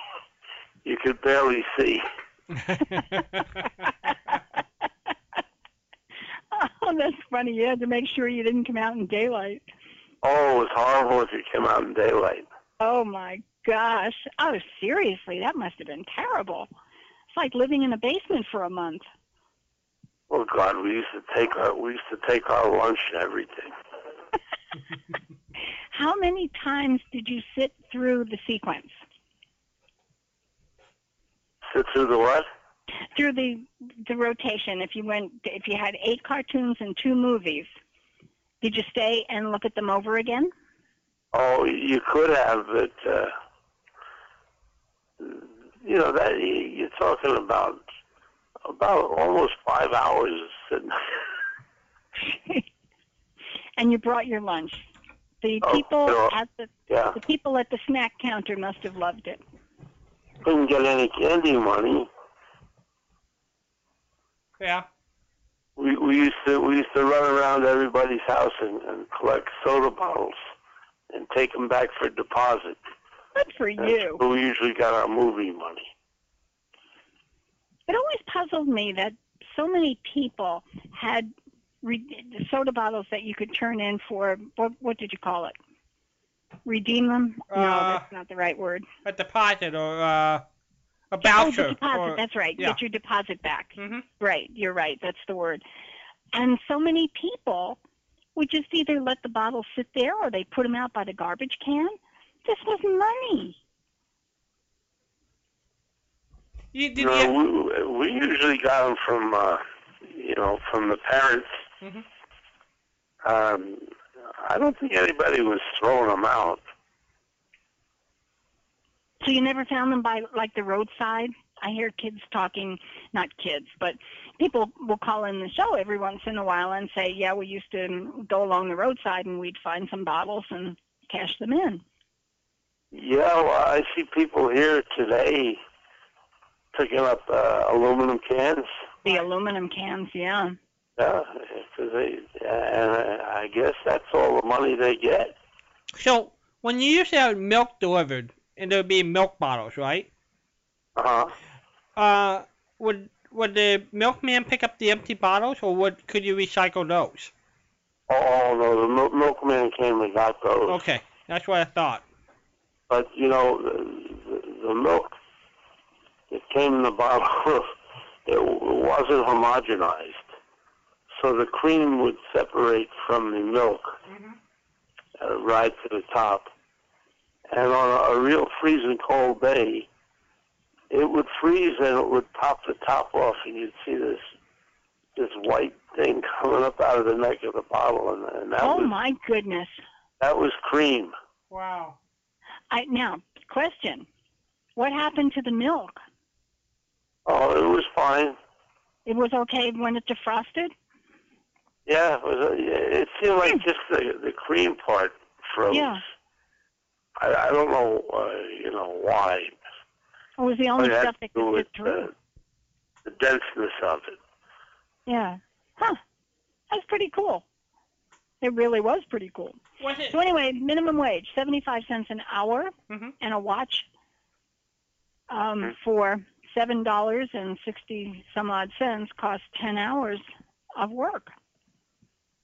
you could barely see. oh, that's funny. You had to make sure you didn't come out in daylight. Oh, it was horrible if you came out in daylight. Oh my gosh. Oh, seriously, that must have been terrible. It's like living in a basement for a month. Oh God, we used to take our we used to take our lunch and everything. How many times did you sit through the sequence? Sit through the what? Through the the rotation. If you went if you had 8 cartoons and 2 movies, did you stay and look at them over again? Oh, you could have, but uh, you know that you're talking about about almost five hours and you brought your lunch. The Oh, people sure. at the yeah, the people at the snack counter must have loved it. couldn't get any candy money. Yeah. We we used to we used to run around everybody's house and, and collect soda bottles and take them back for deposit. Good for That's you. where we usually got our movie money. It always puzzled me that so many people had re- soda bottles that you could turn in for what, what did you call it? Redeem them? no, Uh, that's not the right word. A deposit or uh, a Oh, voucher. the deposit. or, that's right. yeah. Get your deposit back. hmm Right. You're right. That's the word. And so many people would just either let the bottle sit there or they put them out by the garbage can. This was money. You, did No, you, we, we usually got them from, uh, you know, from the parents. Mhm. Um, I don't think anybody was throwing them out. So you never found them by like the roadside? I hear kids talking, not kids, but people will call in the show every once in a while and say, "Yeah, we used to go along the roadside and we'd find some bottles and cash them in." Yeah, well, I see people here today picking up uh, aluminum cans. The aluminum cans, yeah. Yeah, 'cause they, and I guess that's all the money they get. so when you used to have milk delivered, and there would be milk bottles, right? Uh-huh. Uh, would would the milkman pick up the empty bottles, or would could you recycle those? Oh, no, the mil- milkman came and got those. Okay, that's what I thought. But, you know, the, the, the milk that came in the bottle, it wasn't homogenized. So the cream would separate from the milk uh, right to the top. And on a, a real freezing cold day, it would freeze and it would pop the top off, and you'd see this this white thing coming up out of the neck of the bottle, and, and that oh was my goodness. that was cream. Wow. I now question. What happened to the milk? Oh, it was fine. It was okay when it defrosted? Yeah, it was. A, it seemed like hmm. just the the cream part froze. Yeah. I, I don't know, uh, you know why. It was the only stuff that could with get through. the, the denseness of it. Yeah. Huh. That's pretty cool. It really was pretty cool. Was it? So anyway, minimum wage, 75 cents an hour, Mhm. and a watch um, Mhm. for seven dollars and sixty some odd cents cost 10 hours of work.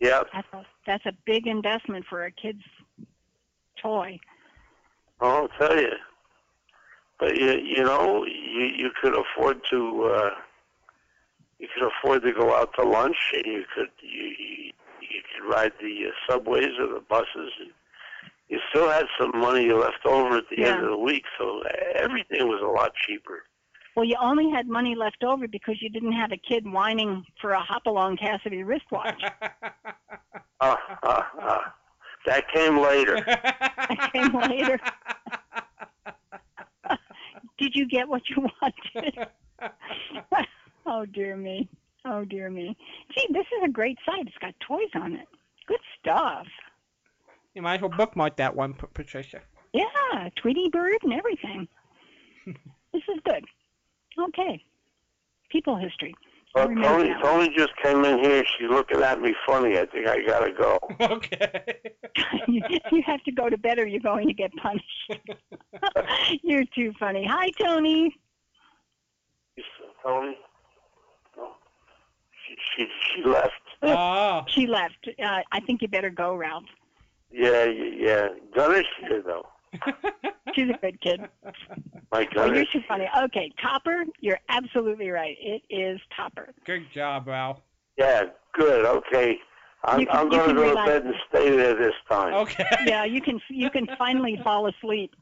Yeah. That's a, that's a big investment for a kid's toy. I'll tell you. But you you know you you could afford to uh, you could afford to go out to lunch and you could you you, you could ride the uh, subways or the buses. And you still had some money left over at the end of the week, so everything was a lot cheaper. Well, you only had money left over because you didn't have a kid whining for a Hopalong Cassidy wristwatch. Uh, uh, uh, that came later. That came later. Did you get what you wanted? oh dear me. Oh dear me. Gee, this is a great site. It's got toys on it. Good stuff. you might as well bookmark that one, Patricia. Yeah, Tweety Bird and everything. this is good. Okay. People history. I Well, Tony, that. Tony just came in here. She's looking at me funny. I think I gotta go. okay. you, you have to go to bed or you're going to get punished. you're too funny. Hi, Tony. Tony? No. She, she, she left. oh. She left. Uh, I think you better go, Ralph. Yeah, yeah, yeah. Gunnish here, though. She's a good kid. My Oh, you're Gunnish. too funny. Okay, Topper, you're absolutely right. It is Topper. Good job, Ralph. Yeah, good. Okay. I'm, can- I'm going to can go to bed and stay there this time. Okay. Yeah, you can you can finally fall asleep.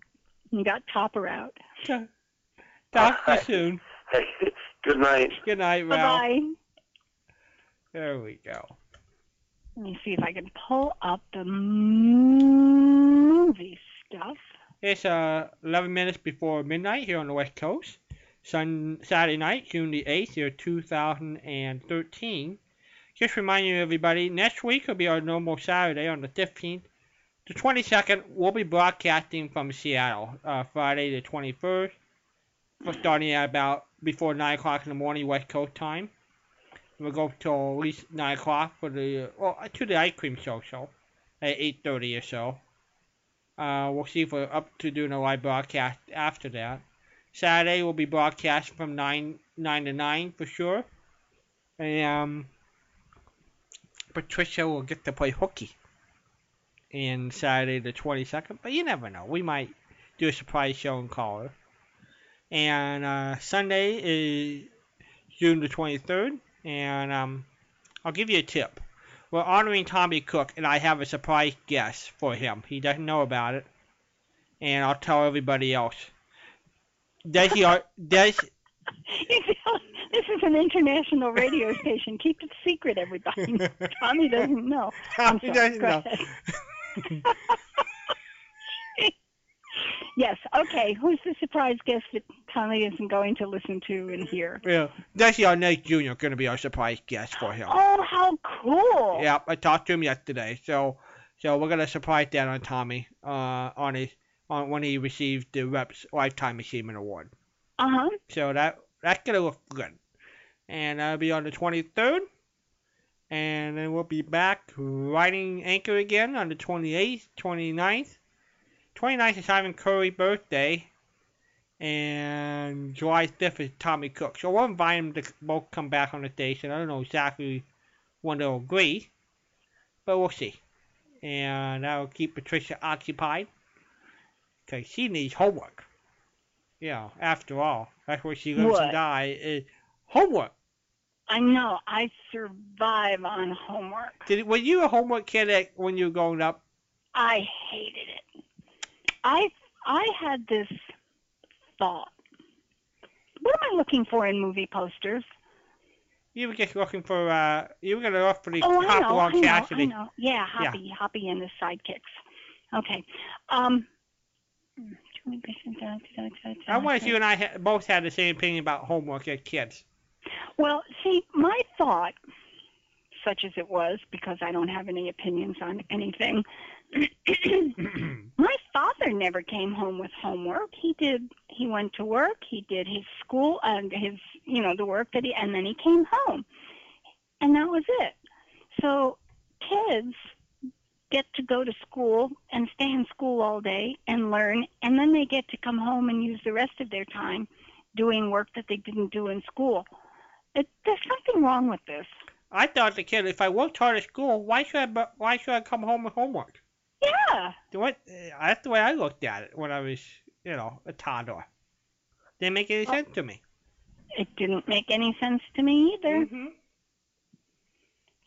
You got Topper out. Talk to you soon. Hey, good night. Good night, Bye Ralph. bye. There we go. Let me see if I can pull up the movie stuff. It's uh 11 minutes before midnight here on the West Coast. Sun Saturday night, June the 8th, year 2013. Just reminding everybody, next week will be our normal Saturday on the 15th. The 22nd, we'll be broadcasting from Seattle, uh, Friday the 21st, for starting at about before 9 o'clock in the morning West Coast time. We'll go till at least 9 o'clock for the, well, to the ice cream show, so, at 8.30 or so. Uh, we'll see if we're up to doing a live broadcast after that. Saturday will be broadcast from 9, 9 to 9 for sure. And, um, Patricia will get to play hooky in Saturday the 22nd, but you never know. We might do a surprise show and call her. And uh, Sunday is June the 23rd, and um, I'll give you a tip. We're honoring Tommy Cook, and I have a surprise guest for him. He doesn't know about it, and I'll tell everybody else. Desi, are, Des, this is an international radio station. Keep it secret, everybody. Tommy doesn't know. Tommy doesn't know. yes. Okay. Who's the surprise guest that Tommy isn't going to listen to and hear? Yeah, Desi Arnaz Jr. going to be our surprise guest for him. Oh, how cool! Yep, I talked to him yesterday, so so we're gonna surprise that on Tommy uh, on his on when he received the Reps Lifetime Achievement Award. Uh huh. So that that's gonna look good, and that'll be on the 23rd, and then we'll be back riding anchor again on the 28th, 29th. 29th is Simon Curry's birthday, and July 5th is Tommy Cook. So we'll invite them to both come back on the station. I don't know exactly when they'll agree, but we'll see. And that'll keep Patricia occupied, because she needs homework. Yeah, after all, that's where she lives What? and dies, is homework. I know. I survive on homework. Did were you a homework kid when you were growing up? I hated it. I I had this thought. What am I looking for in movie posters? You were just looking for uh, you were gonna look for the Oh, I know, I know, I know. Yeah, Hoppy, Hoppy and his sidekicks. Okay. Um. I wonder if you and I ha- both had the same opinion about homework as kids. Well, see, my thought, such as it was, because I don't have any opinions on anything, my father never came home with homework. He did. He went to work. He did his school and his, you know, the work that he, and then he came home, and that was it. So kids get to go to school and stay in school all day and learn, and then they get to come home and use the rest of their time doing work that they didn't do in school. It, there's something wrong with this. I thought the kid, if I worked hard at school, why should I? Why should I come home with homework? Yeah. What? uh, That's the way I looked at it when I was, you know, a toddler. Didn't make any Oh. sense to me. It didn't make any sense to me either. Mm-hmm.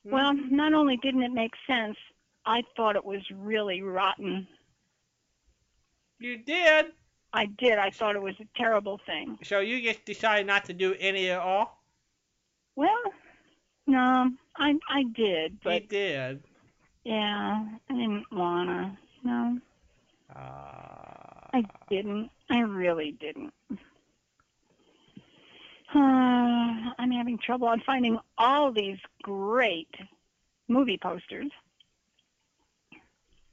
Well, not only didn't it make sense, I thought it was really rotten. you did. I did. I thought it was a terrible thing. So you just decided not to do any at all. Well, no, I I did, but you did. Yeah, I didn't wanna. No, Uh, I didn't. I really didn't. Uh, I'm having trouble on finding all these great movie posters,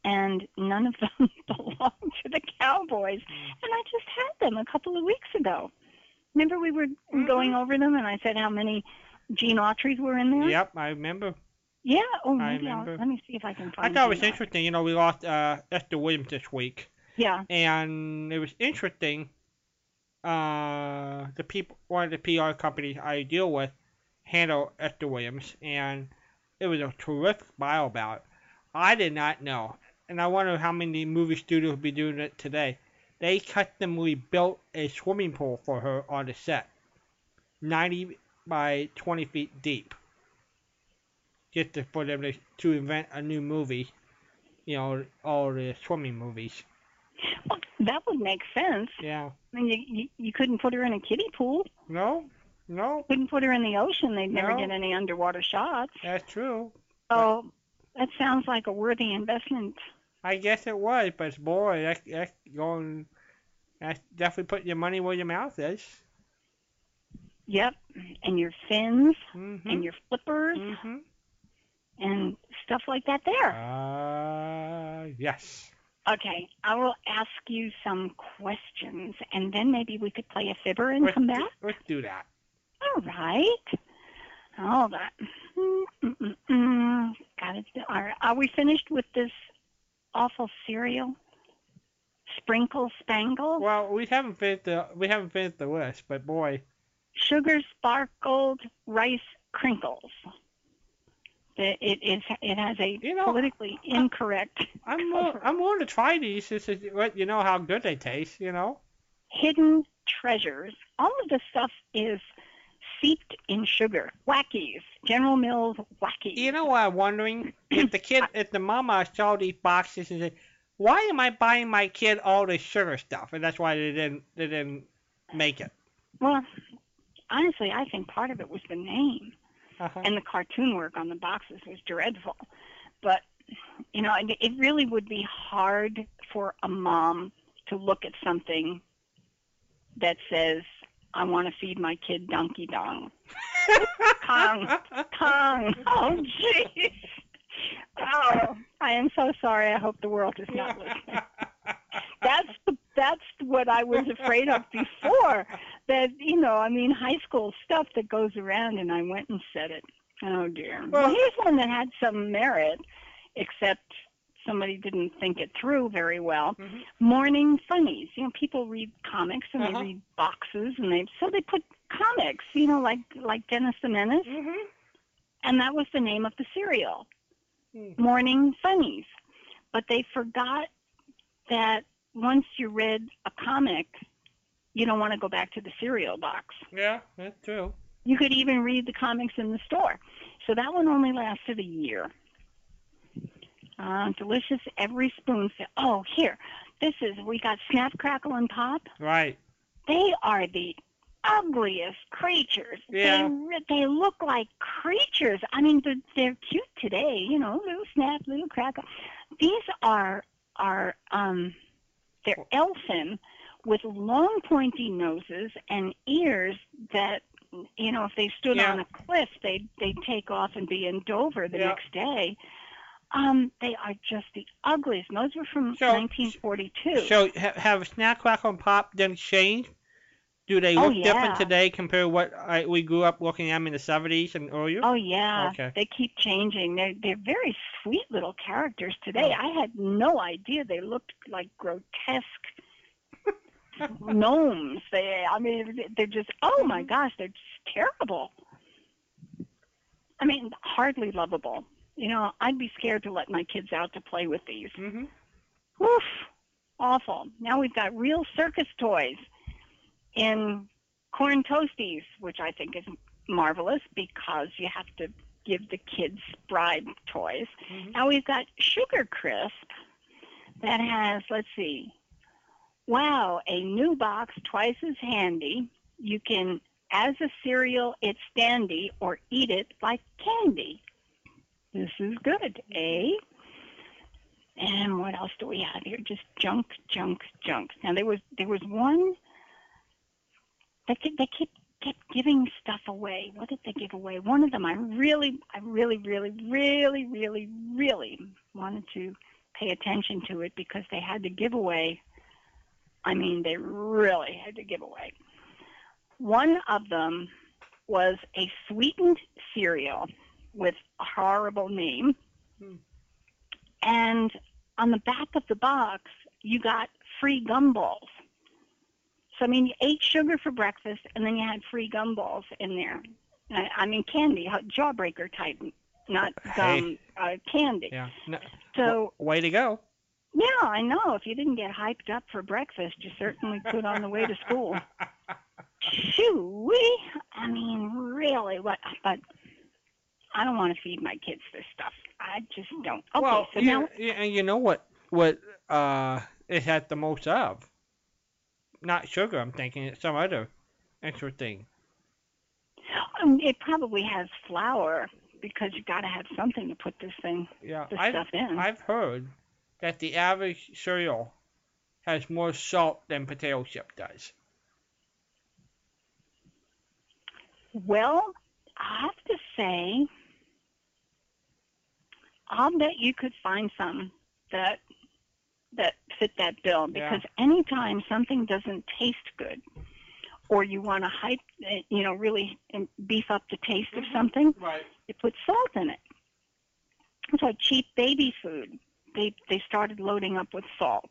and none of them belong to the Cowboys. And I just had them a couple of weeks ago. Remember we were Mhm. going over them, and I said how many Gene Autry's were in there. Yep, I remember. Yeah. Oh, I maybe I'll, remember. let me see if I can find. It. I thought it was Gene interesting. You know, we lost uh, Esther Williams this week. Yeah. and it was interesting. Uh, the people, one of the PR companies I deal with, handle Esther Williams, and it was a terrific bio about it. I did not know, and I wonder how many movie studios will be doing it today. They customly built a swimming pool for her on the set, 90 by 20 feet deep, just to, for them to, to invent a new movie. You know, all the swimming movies. Well, that would make sense. Yeah. I mean, you, you you couldn't put her in a kiddie pool. No, no, Couldn't put her in the ocean. They'd never No. get any underwater shots. that's true. So that sounds like a worthy investment. I guess it was, but boy, that's, that's going. That's definitely putting your money where your mouth is. Yep. And your fins Mm-hmm. and your flippers mm-hmm. And stuff like that there. Uh, yes. Okay, I will ask you some questions, and then maybe we could play a fibber and Let's come do- back. Let's do that. All right. Hold on. Mm-mm-mm. Got it. All right. Are we finished with this awful cereal? Sprinkle Spangle? Well, we haven't finished the we haven't finished the list, but boy, Sugar sparkled Rice Krinkles. It, it is. It has a You know, politically incorrect I'm will, I'm willing to try these just to let you know how good they taste. You know. hidden treasures. All of this stuff is seeped in sugar. Wackies. General Mills Wackies. You know what I'm wondering? If the kid, if the mama saw these boxes and said, "Why am I buying my kid all this sugar stuff?" and that's why they didn't they didn't make it. Well, honestly, I think part of it was the name. Uh-huh. and the cartoon work on the boxes was dreadful. But you know, it, it really would be hard for a mom to look at something that says, "I want to feed my kid Donkey Dong." Kong, Kong. Oh, jeez. Oh, I am so sorry. I hope the world is not listening. That's the, that's what I was afraid of before. That you know, I mean, high school stuff that goes around, and I went and said it. Oh dear. Well, Well- here's one that had some merit, except somebody didn't think it through very well. Mhm. Morning funnies. You know, people read comics and Uh-huh. they read boxes, and they so they put comics. You know, like like Dennis the Menace, Mhm. and that was the name of the cereal. Hmm. Morning Funnies. But they forgot that once you read a comic, you don't want to go back to the cereal box. Yeah, that's true. You could even read the comics in the store. So that one only lasted a year. Uh, delicious every spoonful. Oh, here. This is, we got Snap, Crackle, and Pop. Right. They are the ugliest creatures. Yeah. They they look like creatures. I mean, they're, they're cute today, you know, little snap, little crackle. These are are um, they're elfin with long pointy noses and ears that you know if they stood Yeah. on a cliff they'd they'd take off and be in Dover the Yeah. next day. Um, they are just the ugliest. And those were from So- 1942. So ha- have Snap Crackle and Pop then changed? Do they Oh, look different today compared to what I, we grew up looking at 'em in the 70s and earlier? Oh yeah, Okay. they keep changing. They're they're very sweet little characters today. Oh. I had no idea they looked like grotesque gnomes. They, I mean, they're just oh my gosh, they're just terrible. I mean, hardly lovable. You know, I'd be scared to let my kids out to play with these. hmm Oof, awful. Now we've got real circus toys in corn toasties, which I think is marvelous because you have to give the kids bribe toys. Mhm. Now we've got Sugar Crisp that has, let's see, wow, a new box twice as handy. You can, as a cereal, it's dandy or eat it like candy. This is good, eh? And what else do we have here? Just junk, junk, junk. Now there was there was one. They kept, they kept kept giving stuff away. What did they give away? One of them I really, I really, really, really, really, really wanted to pay attention to it because they had to give away. I mean, they really had to give away. One of them was a sweetened cereal with a horrible name. Hmm. And on the back of the box, you got free gumballs. So, I mean, you ate sugar for breakfast, and then you had free gumballs in there. I, I mean, candy, jawbreaker type, not gum, uh, candy. Yeah. No, So, way to go. Yeah, I know. If you didn't get hyped up for breakfast, you certainly could on the way to school. Shoo-wee. I mean, really, what? But I don't want to feed my kids this stuff. I just don't. Okay, well, so you, now and you know what what uh it has the most of? Not sugar, I'm thinking. It's some other extra thing. um, it probably has flour because you got to have something to put this thing, Yeah, this I've, stuff in. I've heard that the average cereal has more salt than potato chip does. Well, I have to say, I'll bet you could find some that that fit that bill Yeah. because anytime something doesn't taste good, or you want to hype, you know, really beef up the taste of mm-hmm. something, Right. you put salt in it. It's like cheap baby food. They they started loading up with salt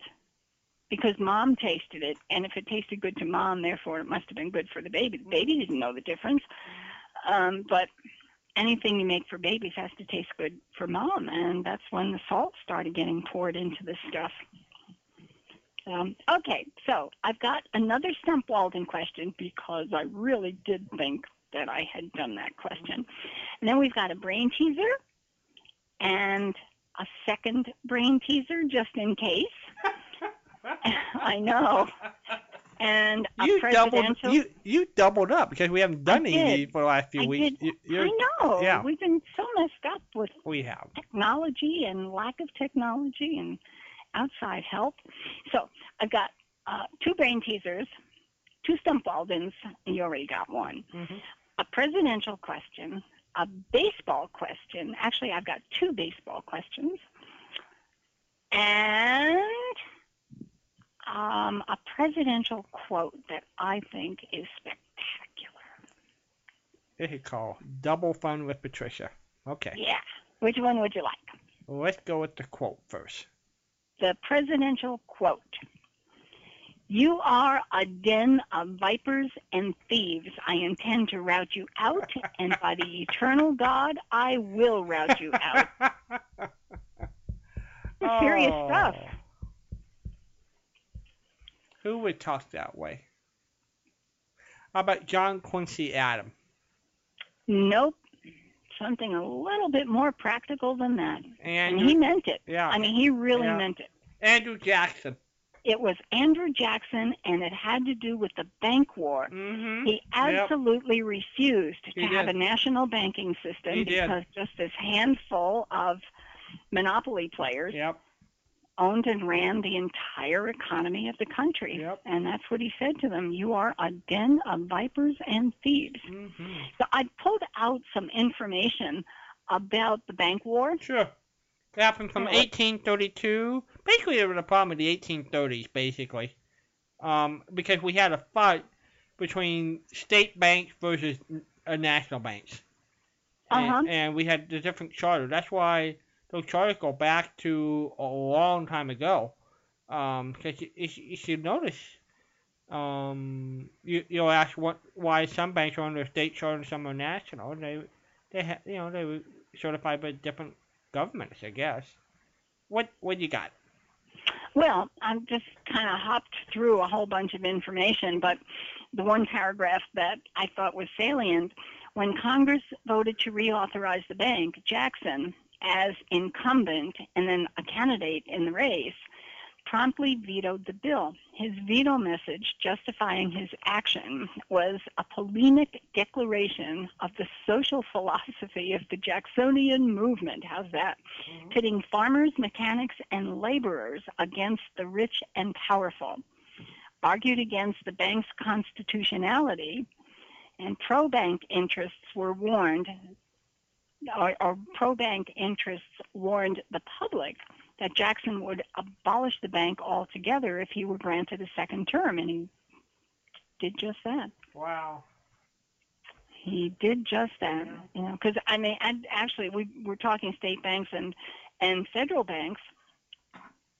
because mom tasted it, and if it tasted good to mom, therefore it must have been good for the baby. The baby didn't know the difference, um, but anything you make for babies has to taste good for mom, and that's when the salt started getting poured into this stuff. Um, okay, so I've got another Stump Walden question because I really did think that I had done that question. And then we've got a brain teaser and a second brain teaser just in case. I know. And a You doubled presidential. you you doubled up because we haven't done I any did. for the last few I weeks. did. You, I know. yeah. We've been so messed up with we have. technology and lack of technology and outside help. So I've got uh, two brain teasers, two stump and you already got one. hmm A presidential question, a baseball question. Actually, I've got two baseball questions, and um, a presidential quote that I think is spectacular. This is called Double Fun with Patricia. Okay. Yeah. Which one would you like? Let's go with the quote first. the presidential quote. You are a den of vipers and thieves. I intend to rout you out, and by the eternal God, I will rout you out. It's serious oh. stuff. Oh. Who would talk that way? How about John Quincy Adams? Nope. Something a little bit more practical than that. And he meant it. yeah, I mean, he really Yeah. meant it. Andrew Jackson. It was Andrew Jackson, and it had to do with the bank war. Mm-hmm. He absolutely refused to He have did. a national banking system He did. because just this handful of monopoly players Yep. owned and ran the entire economy of the country. Yep. And that's what he said to them. You are a den of vipers and thieves. Mm-hmm. So I pulled out some information about the bank war. Sure. It happened from 1832. Basically, it was a problem in the 1830s, basically. Um, because we had a fight between state banks versus uh, national banks. And, Uh-huh. and we had the different charters. That's why those charters go back to a long time ago. Um, because you, you, you should notice, um, you, you'll ask what, why some banks are under state charter and some are national. They, they ha, you know, they were certified by different governments, I guess. What, what you got? Well, I've just kind of hopped through a whole bunch of information, but the one paragraph that I thought was salient when Congress voted to reauthorize the bank, Jackson, as incumbent and then a candidate in the race, promptly vetoed the bill. His veto message justifying his action was a polemic declaration of the social philosophy of the Jacksonian movement. How's that? Mm-hmm. pitting farmers, mechanics, and laborers against the rich and powerful, argued against the bank's constitutionality, and pro-bank interests were warned, or, or pro-bank interests warned the public that Jackson would abolish the bank altogether if he were granted a second term, and he did just that. Wow. He did just that, you know, because I mean, and actually, we were talking state banks and and federal banks.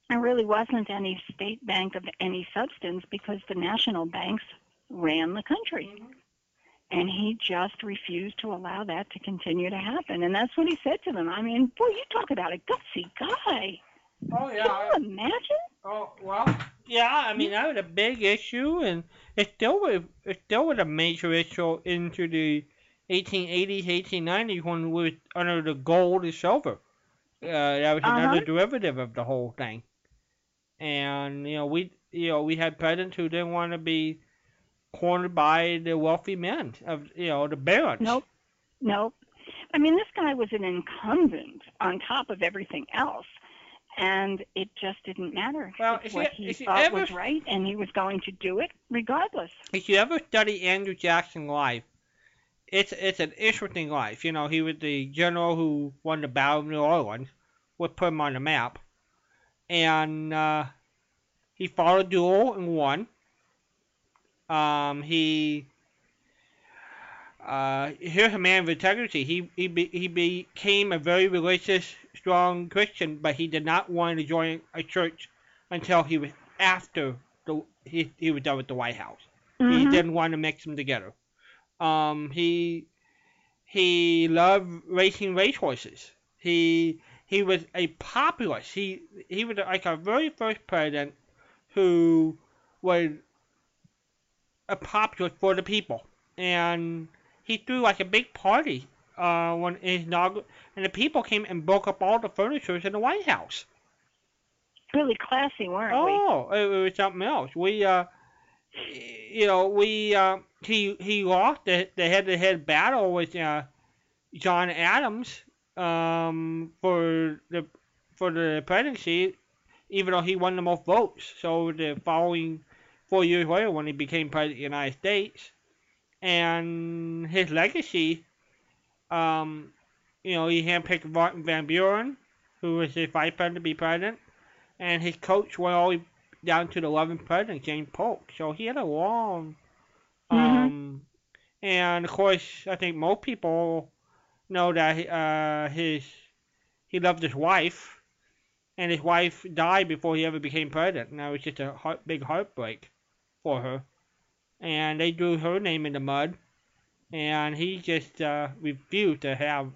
There really wasn't any state bank of any substance because the national banks ran the country, mm-hmm. and he just refused to allow that to continue to happen. And that's what he said to them. I mean, boy, you talk about a gutsy guy. Oh yeah. Can you imagine? Oh well, yeah. I mean, that was a big issue, and it still was. It still was a major issue into the 1880s, 1890s when we were under the gold and silver. Uh, that was another Uh-huh. derivative of the whole thing. And you know, we you know we had presidents who didn't want to be cornered by the wealthy men of you know the barons. Nope. Nope. I mean, this guy was an incumbent on top of everything else, and it just didn't matter. Well, it's if you- what he if thought ever- was right, and he was going to do it regardless. if you ever study Andrew Jackson life, it's it's an interesting life. You know, he was the general who won the Battle of New Orleans, what put him on the map, and uh, he fought a duel and won. Um, he uh, here's a man of integrity. He he be, he became a very religious, strong Christian, but he did not want to join a church until he was after the he, he was done with the White House. He Mhm. didn't want to mix them together. Um, he he loved racing racehorses. He he was a populist. He he was like our very first president who was a populist for the people, and he threw like a big party uh, when his inaugural, and the people came and broke up all the furniture in the White House. Really classy, weren't we? Oh, it, it was something else. We, uh, you know, we, uh, he, he lost the, the head-to-head battle with, uh, John Adams, um, for the, for the presidency, even though he won the most votes. So the following four years later, when he became president of the United States, and his legacy, um, you know, he handpicked Martin Van Buren, who was his vice president to be president and his coach went all the way down to the 11th president, James Polk. So he had a long, um, and of course, I think most people know that uh, his he loved his wife, and his wife died before he ever became president. And that was just a heart, big heartbreak for her, and they drew her name in the mud, and he just uh, refused to have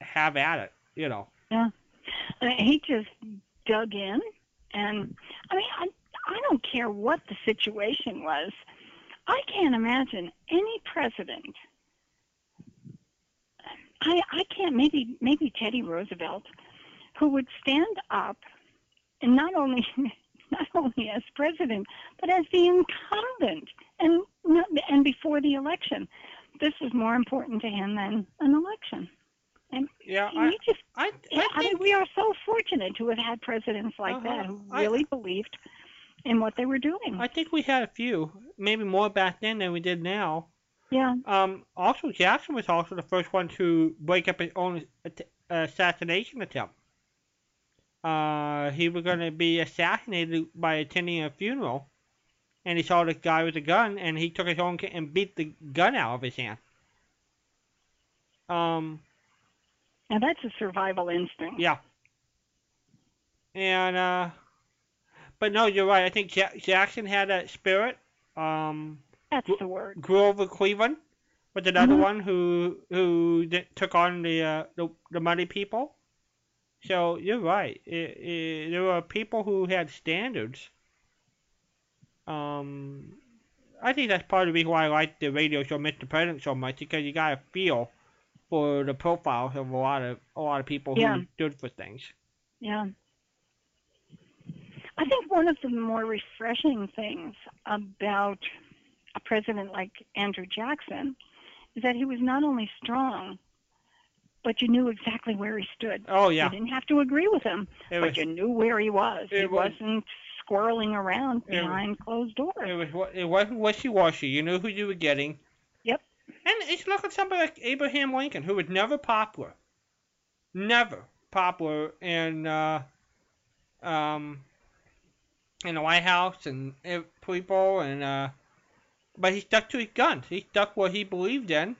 have at it, you know. I mean, he just dug in, and I mean, I I don't care what the situation was. I can't imagine any president. I I can't maybe maybe Teddy Roosevelt, who would stand up and not only not only as president, but as the incumbent, and and before the election. This was more important to him than an election. Yeah, And I, we just, I, yeah, I I mean, think, we are so fortunate to have had presidents like Uh-huh. that who I- really believed in what they were doing. I think we had a few, maybe more back then than we did now. yeah, Um, also, Jackson was also the first one to break up his own att- assassination attempt. Uh, he was going to be assassinated by attending a funeral, and he saw this guy with a gun, and he took his own and beat the gun out of his hand. Um, now that's a survival instinct. yeah. And uh, but no, you're right. I think ja- Jackson had that spirit. Um, That's the word. Grover Cleveland was another Mhm. one who who took on the uh, the, the money people. So you're right. It, it, there were people who had standards. Um, I think that's part of the reason why I like the radio show Mr. President so much because you got a feel for the profiles of a lot of a lot of people Yeah. who stood for things. Yeah. I think one of the more refreshing things about a president like Andrew Jackson is that he was not only strong, but you knew exactly where he stood. Oh yeah, You didn't have to agree with him, it but was you knew where he was. it he was- wasn't squirreling around It behind closed doors. It was wa- it wasn't wishy washy. You knew who you were getting. Yep. And it's look at somebody like Abraham Lincoln, who was never popular, never popular in uh, um, in the White House and people, and uh, but he stuck to his guns. He stuck what he believed in,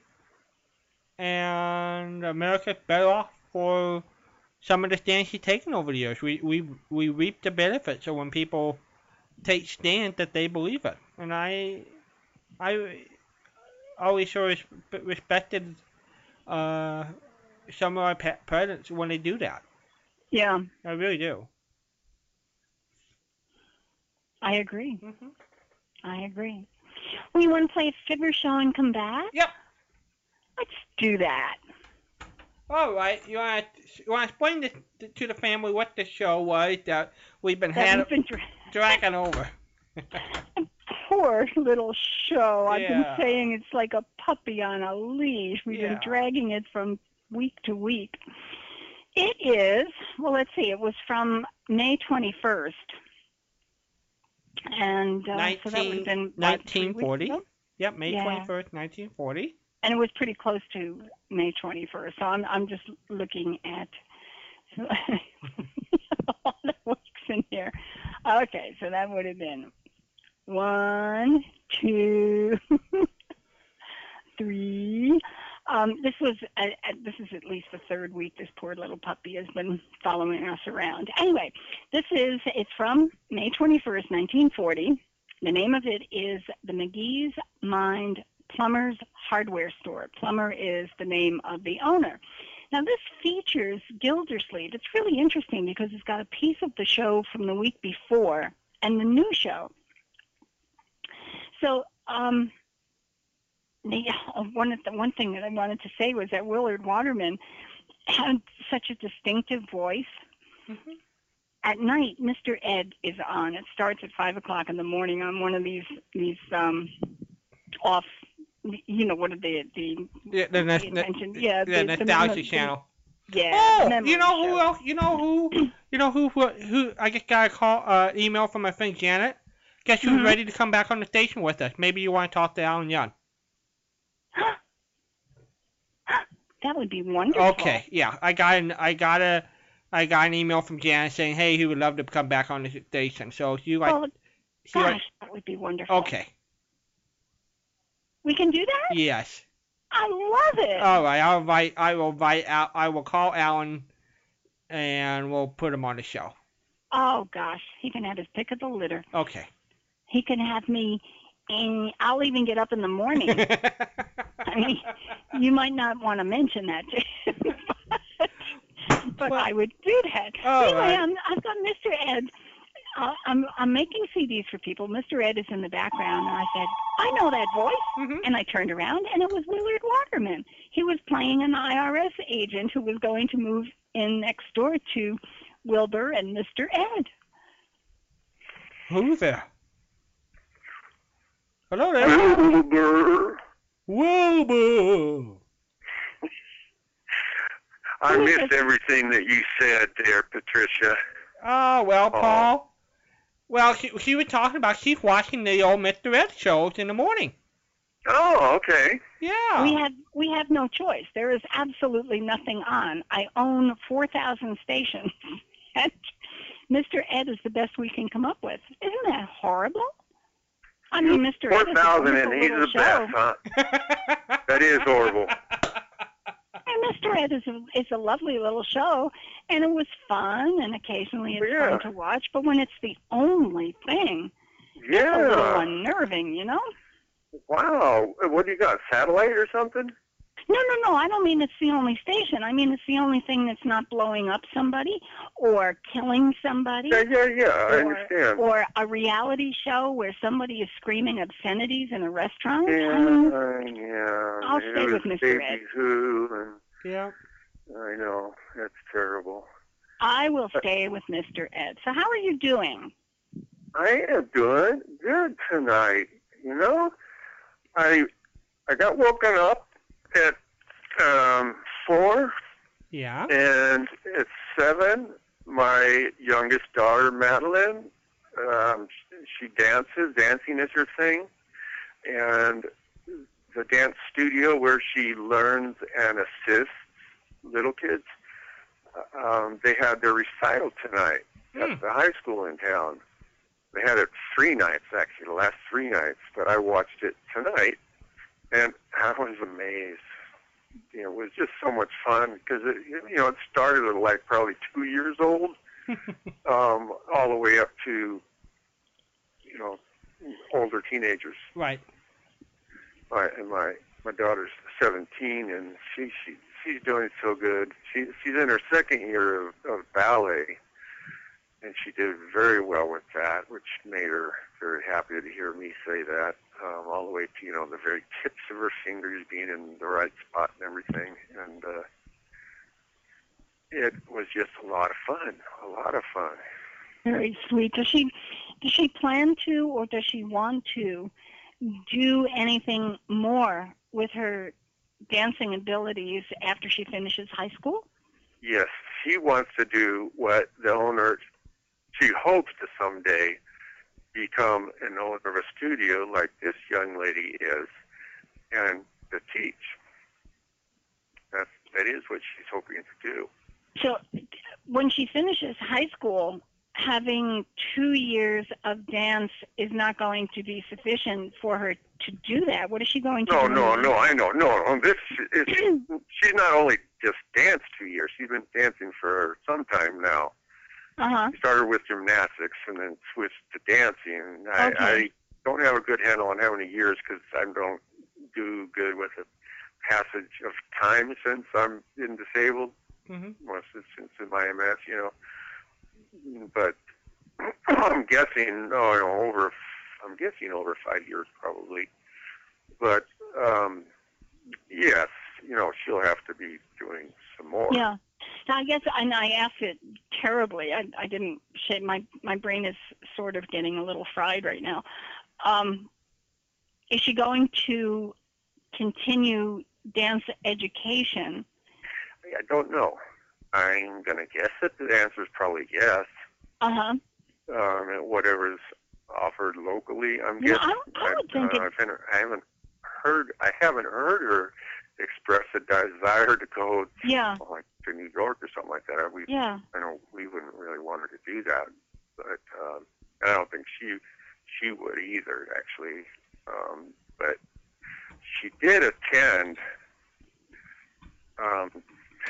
and America's better off for some of the stands he's taken over the years. We we we reap the benefits of when people take stand that they believe it, and I I always sort of res- respected uh, some of our pa- presidents when they do that. Yeah, I really do. I agree. hmm I agree. We want to play a Fibber show and come back? Yep. Let's do that. All right, you want to you want to explain this to- to the family what the show was that we've been That had, we've been dra- dragging over. poor little show. I've Yeah. been saying it's like a puppy on a leash. We've Yeah. been dragging it from week to week. It is, well, let's see, it was from May 21st. And uh, so that would have been three weeks 1940. ago? Yep, May Yeah. twenty first, nineteen forty. And it was pretty close to May 21st. So I'm, I'm just looking at a lot of weeks in here. Okay, so that would have been one, two, three. Um, this was uh, uh, this is at least the third week this poor little puppy has been following us around. Anyway, this is it's from May 21st, 1940. The name of it is the McGee's Mind Plumber's Hardware Store. Plumber is the name of the owner. Now this features Gildersleeve. It's really interesting because it's got a piece of the show from the week before and the new show. So um, the uh, one of the one thing that I wanted to say was that Willard Waterman had such a distinctive voice. Mhm. At night, Mr. Ed is on. It starts at five o'clock in the morning on one of these these um, off. You know what are the the Yeah, the, nos- pay the. Yeah, the, the- the nostalgia channel. yeah. Oh, you know who else? You know who? You know who? Who? who I just got a call, uh, email from my friend Janet. Guess who's Mhm. ready to come back on the station with us? Maybe you want to talk to Alan Young. That would be wonderful. Okay, yeah, I got an, I got a, I got an email from Janet saying, hey, he would love to come back on the station. So if you like, Well, gosh, like, that would be wonderful. okay, We can do that. yes, I love it. all right. I'll invite, I will invite Al, I will call Alan, and we'll put him on the show. oh gosh, he can have his pick of the litter. Okay. He can have me, and I'll even get up in the morning. I mean, you might not want to mention that to him, but, but Well, I would do that. anyway, right. I'm, I've got Mr. Ed. I'm I'm making CDs for people. Mr. Ed is in the background, and I said, I know that voice. Mhm. And I turned around, and it was Willard Waterman. He was playing an IRS agent who was going to move in next door to Wilbur and Mr. Ed. Who's there? Hello there. Wilbur. Wilbur. I missed everything that you said there, Patricia. Ah, well, Oh. Paul. Well, she, she was talking about she's watching the old Mr. Ed shows in the morning. Oh, okay. Yeah. We have we have no choice. There is absolutely nothing on. I own 4,000 stations, and Mr. Ed is the best we can come up with. Isn't that horrible? I mean, Mr. Four Ed is a thousand, wonderful and he's the show. best, huh? That is horrible. And Mr. Ed is a, is a lovely little show, and it was fun, and occasionally it's Yeah. fun to watch. But when it's the only thing, yeah. it's a little unnerving, you know. Wow. What do you got? Satellite or something? No, no, no. I don't mean it's the only station. I mean it's the only thing that's not blowing up somebody or killing somebody. Yeah, yeah, yeah. I or, understand. or a reality show where somebody is screaming obscenities in a restaurant. I Yeah, mean, uh, yeah. I'll stay with Mr. Baby Ed. Who, and yeah. I know that's terrible. I will stay with Mr. Ed. So how are you doing? I am doing good tonight. You know, I I got woken up at um, four, Yeah. and at seven, my youngest daughter Madeline, um, she dances. Dancing is her thing, and the dance studio where she learns and assists little kids. Um, they had their recital tonight Hmm. at the high school in town. They had it three nights actually, the last three nights, but I watched it tonight, and I was amazed. You know, it was just so much fun because it, you know it started at like probably two years old, um, all the way up to you know older teenagers. right. My and my my daughter's 17, and she she she's doing so good. She she's in her second year of, of ballet, and she did very well with that, which made her very happy to hear me say that. Um, all the way to you know the very tips of her fingers being in the right spot and everything, and uh, it was just a lot of fun. A lot of fun. Very sweet. Does she does she plan to or does she want to do anything more with her dancing abilities after she finishes high school? Yes, she wants to do what the owner, she hopes to someday become an owner of a studio like this young lady is and to teach. That's, that is what she's hoping to do. So when she finishes high school, having two years of dance is not going to be sufficient for her to do that. What is she going to No, do? no, no, no, I know. No, no, this is, she's not only just danced two years, she's been dancing for some time now. Uh-huh. Started with gymnastics and then switched to dancing. I, Okay. I don't have a good handle on how many years because I don't do good with the passage of time since I'm been disabled. hmm Well, since, since in my MS, you know. But I'm guessing, oh, you know, over, I'm guessing over five years probably. But um, yes, you know, she'll have to be doing some more. Yeah. Now, I guess, and I asked it terribly. I, I didn't say my my brain is sort of getting a little fried right now. Um, is she going to continue dance education? I don't know. I'm gonna guess that the answer is probably yes. Uh huh. Um, whatever's offered locally, I'm Yeah, guessing. I, I would think uh, it. Been- I haven't heard. I haven't heard her express a desire to go Yeah. like to New York or something like that. We, Yeah. I know we wouldn't really want her to do that, but um, I don't think she she would either actually. Um, but she did attend. Um,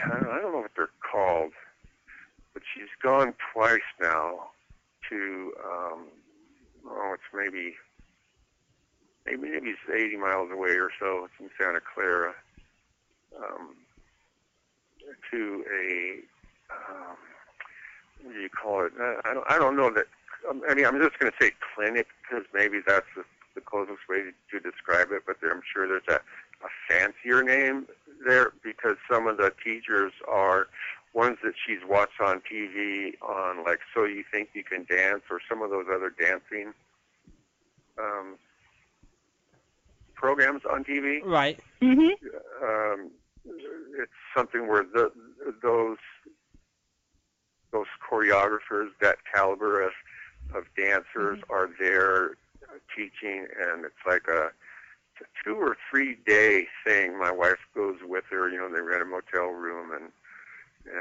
I don't I don't know what they're called, but she's gone twice now to. Um, oh, it's maybe maybe maybe it's 80 miles away or so. It's in Santa Clara. Um, to a um, what do you call it? I I don't I don't know that. um, I mean, I'm just going to say clinic because maybe that's the, the closest way to, to describe it. But there, I'm sure there's a, a fancier name there because some of the teachers are ones that she's watched on TV on like So You Think You Can Dance or some of those other dancing um, programs on TV. Right. Mm-hmm. Um, it's something where the, those those choreographers, that caliber of of dancers are there teaching, and it's like a it's a two or three day thing. My wife goes with her. You know, they rent a motel room, and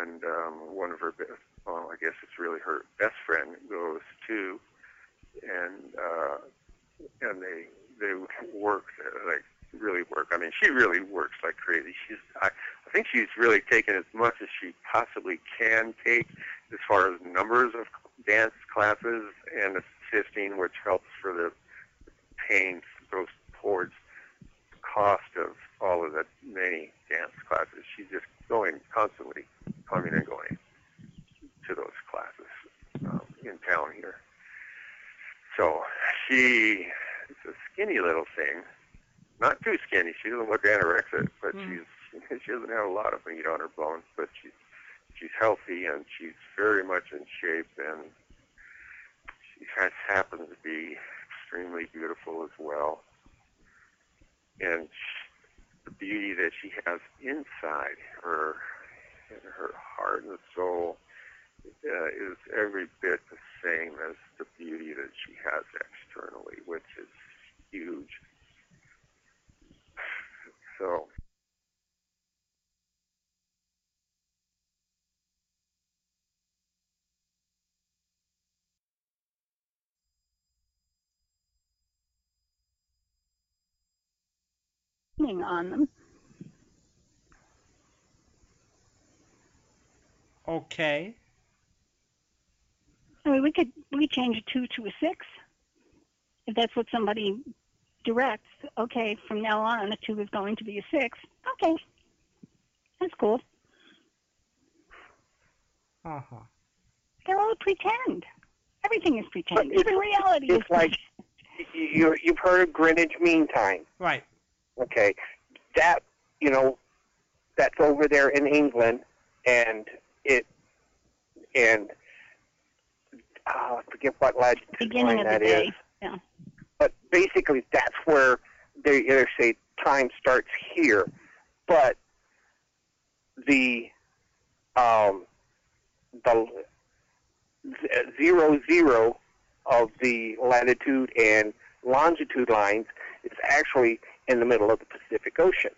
and um, one of her, be- well, I guess it's really her best friend goes too, and uh, and they they work like really work. I mean, she really works like crazy. She's I, I think she's really taken as much as she possibly can take as far as numbers of dance classes and assisting, which helps for the paying goes towards the cost of all of the many dance classes. She's just going constantly coming and going to those classes um, in town here. So she is a skinny little thing, not too skinny. She doesn't look anorexic, but Mm. she's she doesn't have a lot of meat on her bones, but she's she's healthy and she's very much in shape and she has happens to be extremely beautiful as well. And sh- the beauty that she has inside her, in her heart and soul, uh, is every bit the same as the beauty that she has externally, which is huge. So, on them. Okay. I mean, we could we could change a two to a six if that's what somebody directs. Okay, from now on, a two is going to be a six. Okay, that's cool. Uh huh. They're all pretend. Everything is pretend. Even reality is it's like- you you've heard of Greenwich Mean Time. Right. Okay, that you know, that's over there in England, and it and uh, I forget what latitude beginning line of the day. is. Yeah. But basically, that's where they they say time starts here, but the um, the zero zero of the latitude and longitude lines is actually in the middle of the Pacific Ocean.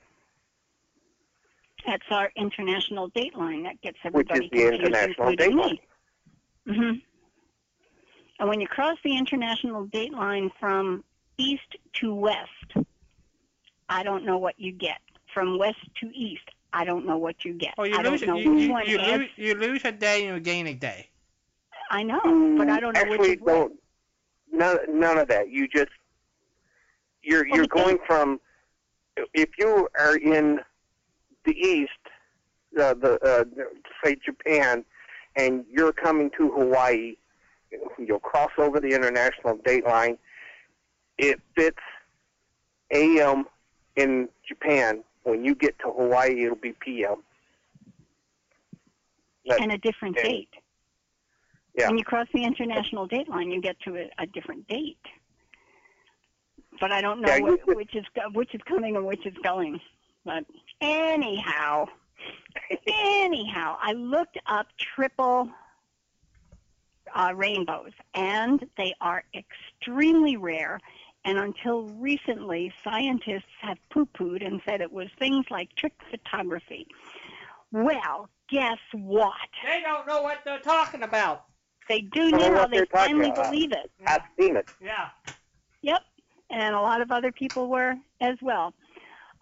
That's our international date line. That gets everybody Which is the confused, international including date me. hmm And when you cross the international date line from east to west, I don't know what you get. From west to east, I don't know what you get. Oh, you I lose don't know you, which you, one you, lose, you lose a day and you gain a day. I know, but I don't know Actually, which is what. don't. None, none of that. You just you're you're but going from if you are in the east, uh, the uh, say Japan, and you're coming to Hawaii, you'll cross over the international date line. It fits AM in Japan. When you get to Hawaii, it'll be PM. That- and a different date. Yeah. When you cross the international date line, you get to a, a different date. But I don't know Yeah, what, which is which is coming and which is going. But anyhow, anyhow, I looked up triple uh, rainbows, and they are extremely rare. And until recently, scientists have poo-pooed and said it was things like trick photography. Well, guess what? They don't know what they're talking about. They do I know now. what They they're talking finally about. believe it. I've seen it. Yeah. Yep. And a lot of other people were as well.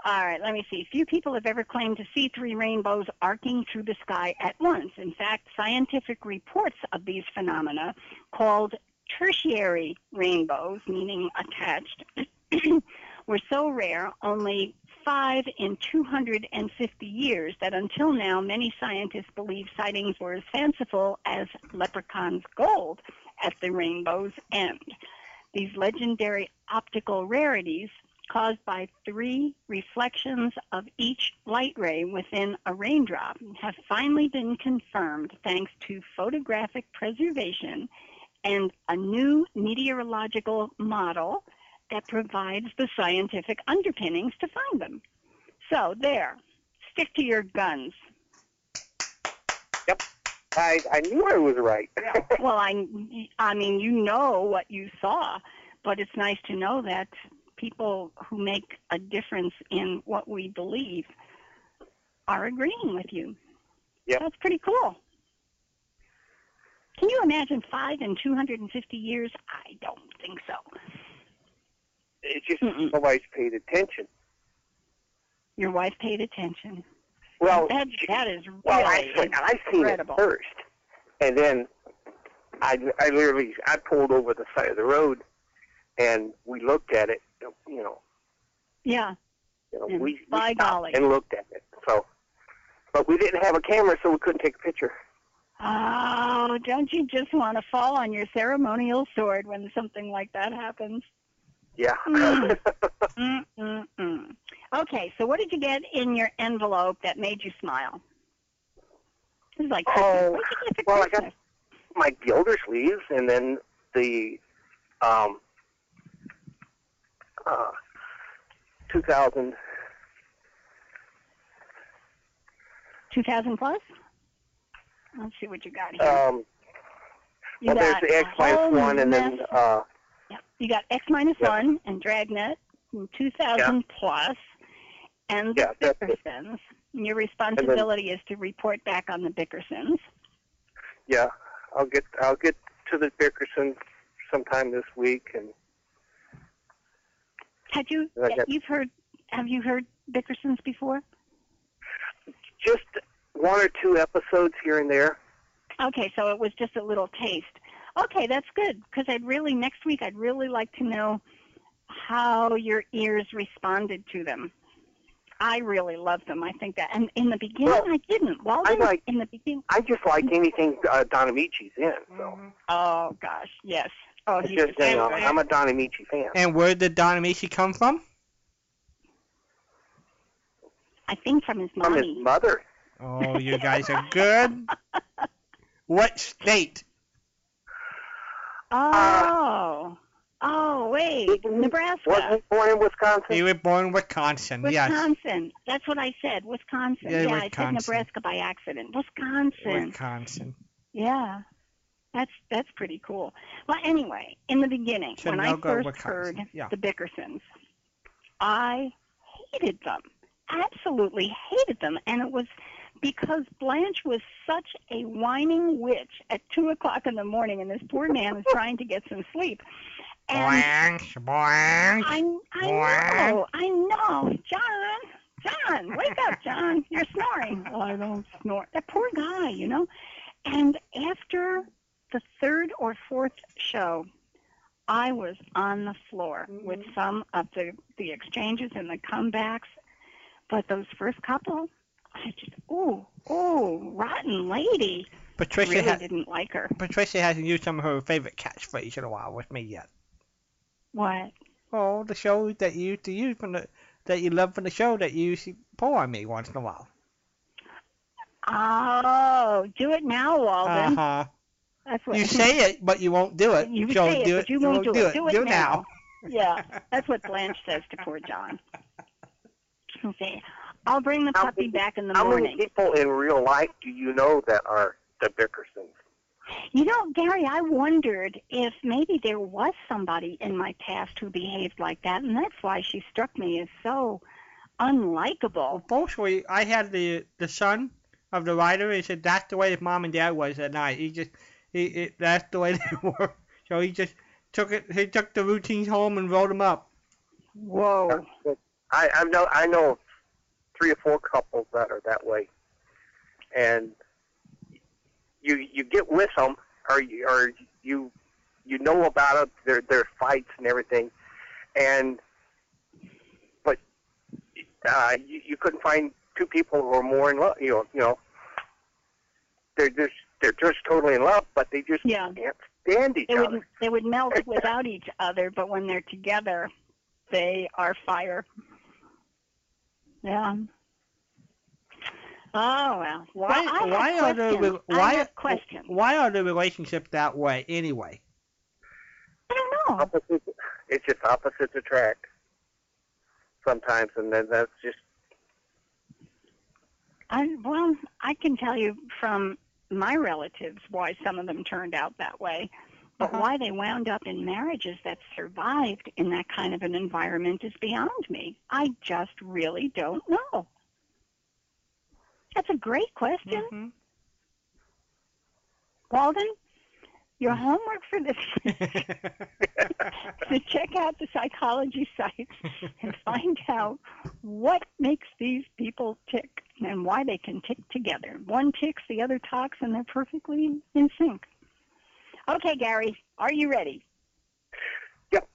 All right, let me see. Few people have ever claimed to see three rainbows arcing through the sky at once. In fact, scientific reports of these phenomena, called tertiary rainbows, meaning attached, were so rare, only five in 250 years, that until now many scientists believe sightings were as fanciful as leprechaun's gold at the rainbow's end. These legendary optical rarities caused by three reflections of each light ray within a raindrop have finally been confirmed thanks to photographic preservation and a new meteorological model that provides the scientific underpinnings to find them. So there, stick to your guns. Yep. I I knew I was right. Well, I, I mean, you know what you saw, but it's nice to know that people who make a difference in what we believe are agreeing with you. Yep. That's pretty cool. Can you imagine five and 250 years? I don't think so. It's just Mm-mm. nobody's paid attention. Your wife paid attention. Well, That, that is well, really actually, I seen it first, and then I I literally I pulled over the side of the road, and we looked at it. You know, Yeah. you know we, we by stopped golly. and looked at it. So, but we didn't have a camera, so we couldn't take a picture. Oh, don't you just want to fall on your ceremonial sword when something like that happens? Yeah. Mm. Mm-mm-mm. Okay, so what did you get in your envelope that made you smile? This is like Christmas. Oh, what did you get for well, I got- Christmas? My Gildersleeves, and then the um uh 2000 Two thousand plus. Let's see what you got here. um you well there's got the X minus one and then uh Yep. You got X minus Yep. one and Dragnet, and two thousand plus, and the Yeah. Bickersons. And your responsibility is to report back on the Bickersons. yeah, I'll get I'll get to the Bickersons sometime this week and Had you I you've heard have you heard Bickersons before? just one or two episodes here and there. Okay, so it was just a little taste. Okay, that's good because I'd really next week I'd really like to know how your ears responded to them. I really loved them. I think that, and in the beginning Well, I didn't. Walden, like- in the beginning. I just like anything uh, Don Ameche's in. So Mhm. Oh gosh, yes. Oh, it's he just was you know, I'm a Don Ameche fan. And where did Don Ameche come from? I think from his From his mother. Oh, you guys are good. What state? Oh, uh, oh, wait, Nebraska, Wasn't he born in Wisconsin? He was born in Wisconsin. Yes. Wisconsin. That's what I said. Wisconsin. Yeah, Yeah, I said Nebraska by accident. Wisconsin. Wisconsin. Yeah. That's that's pretty cool. Well, anyway, in the beginning, when I first Wisconsin. heard Yeah. the Bickersons, I hated them. Absolutely hated them, and it was because Blanche was such a whining witch at two o'clock in the morning, and this poor man was trying to get some sleep. And Blanche, boink. I, I know, I know, John, John, wake up, John, you're snoring. Oh, I don't snore. That poor guy, you know. And after the third or fourth show, I was on the floor with some of the the exchanges and the comebacks, but those first couple, I just, ooh, ooh, rotten lady. Patricia, really ha- didn't like her. Patricia hasn't used some of her favorite catchphrase in a while with me yet. What? Oh, the show that you used to use from the that you love from the show that you used to pull on me once in a while. Oh, do it now, Walden. Uh huh. That's what You say it, but you won't do it. You so say it, do but you won't do it. Do it now. Yeah, that's what Blanche says to poor John. Okay, I'll bring the puppy many- back in the How many morning. people in real life do you know that are the Bickersons? You know, Gary, I wondered if maybe there was somebody in my past who behaved like that, and that's why she struck me as so unlikable. Mostly, I had the the son of the writer. and He said that's the way his mom and dad was at night. He just he it, that's the way they were. So he just took it. He took the routines home and wrote them up. Whoa. I, I know I know three or four couples that are that way, and you you get with them, or you, or you you know about it, their their fights and everything, and but uh, you, you couldn't find two people who are more in love. You know, you know, they're just they're just totally in love, but they just Yeah. can't stand each They other. would they would melt without each other, but when they're together, They are fire. Yeah. Oh well. Why? Well, why are the why I have questions. why are the relationships that way anyway? I don't know. Opposites, it's just opposites attract sometimes, and then that's just I, well, I can tell you from my relatives why some of them turned out that way, but Uh-huh. why they wound up in marriages that survived in that kind of an environment is beyond me. I just really don't know. That's a great question, Mhm. Walden. Your Mm. homework for this is to check out the psychology sites and find out what makes these people tick and why they can tick together. One ticks, the other talks, and they're perfectly in sync. Okay, Gary, are you ready? Yep.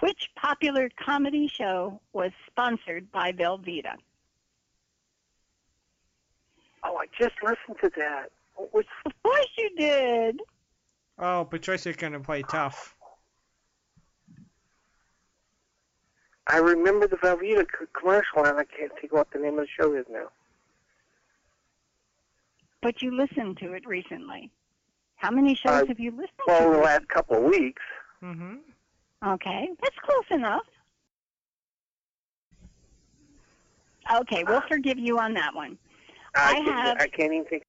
Which popular comedy show was sponsored by Velveeta? oh, I just listened to that. What was Of course you did. oh, Patricia's gonna play tough. I remember the Velveeta c- commercial, and I can't think what the name of the show is now. But you listened to it recently. How many shows Uh, have you listened to? Well, to? the last couple of weeks. hmm Okay, that's close enough. Okay, we'll forgive you on that one. I can't- have- I can't even think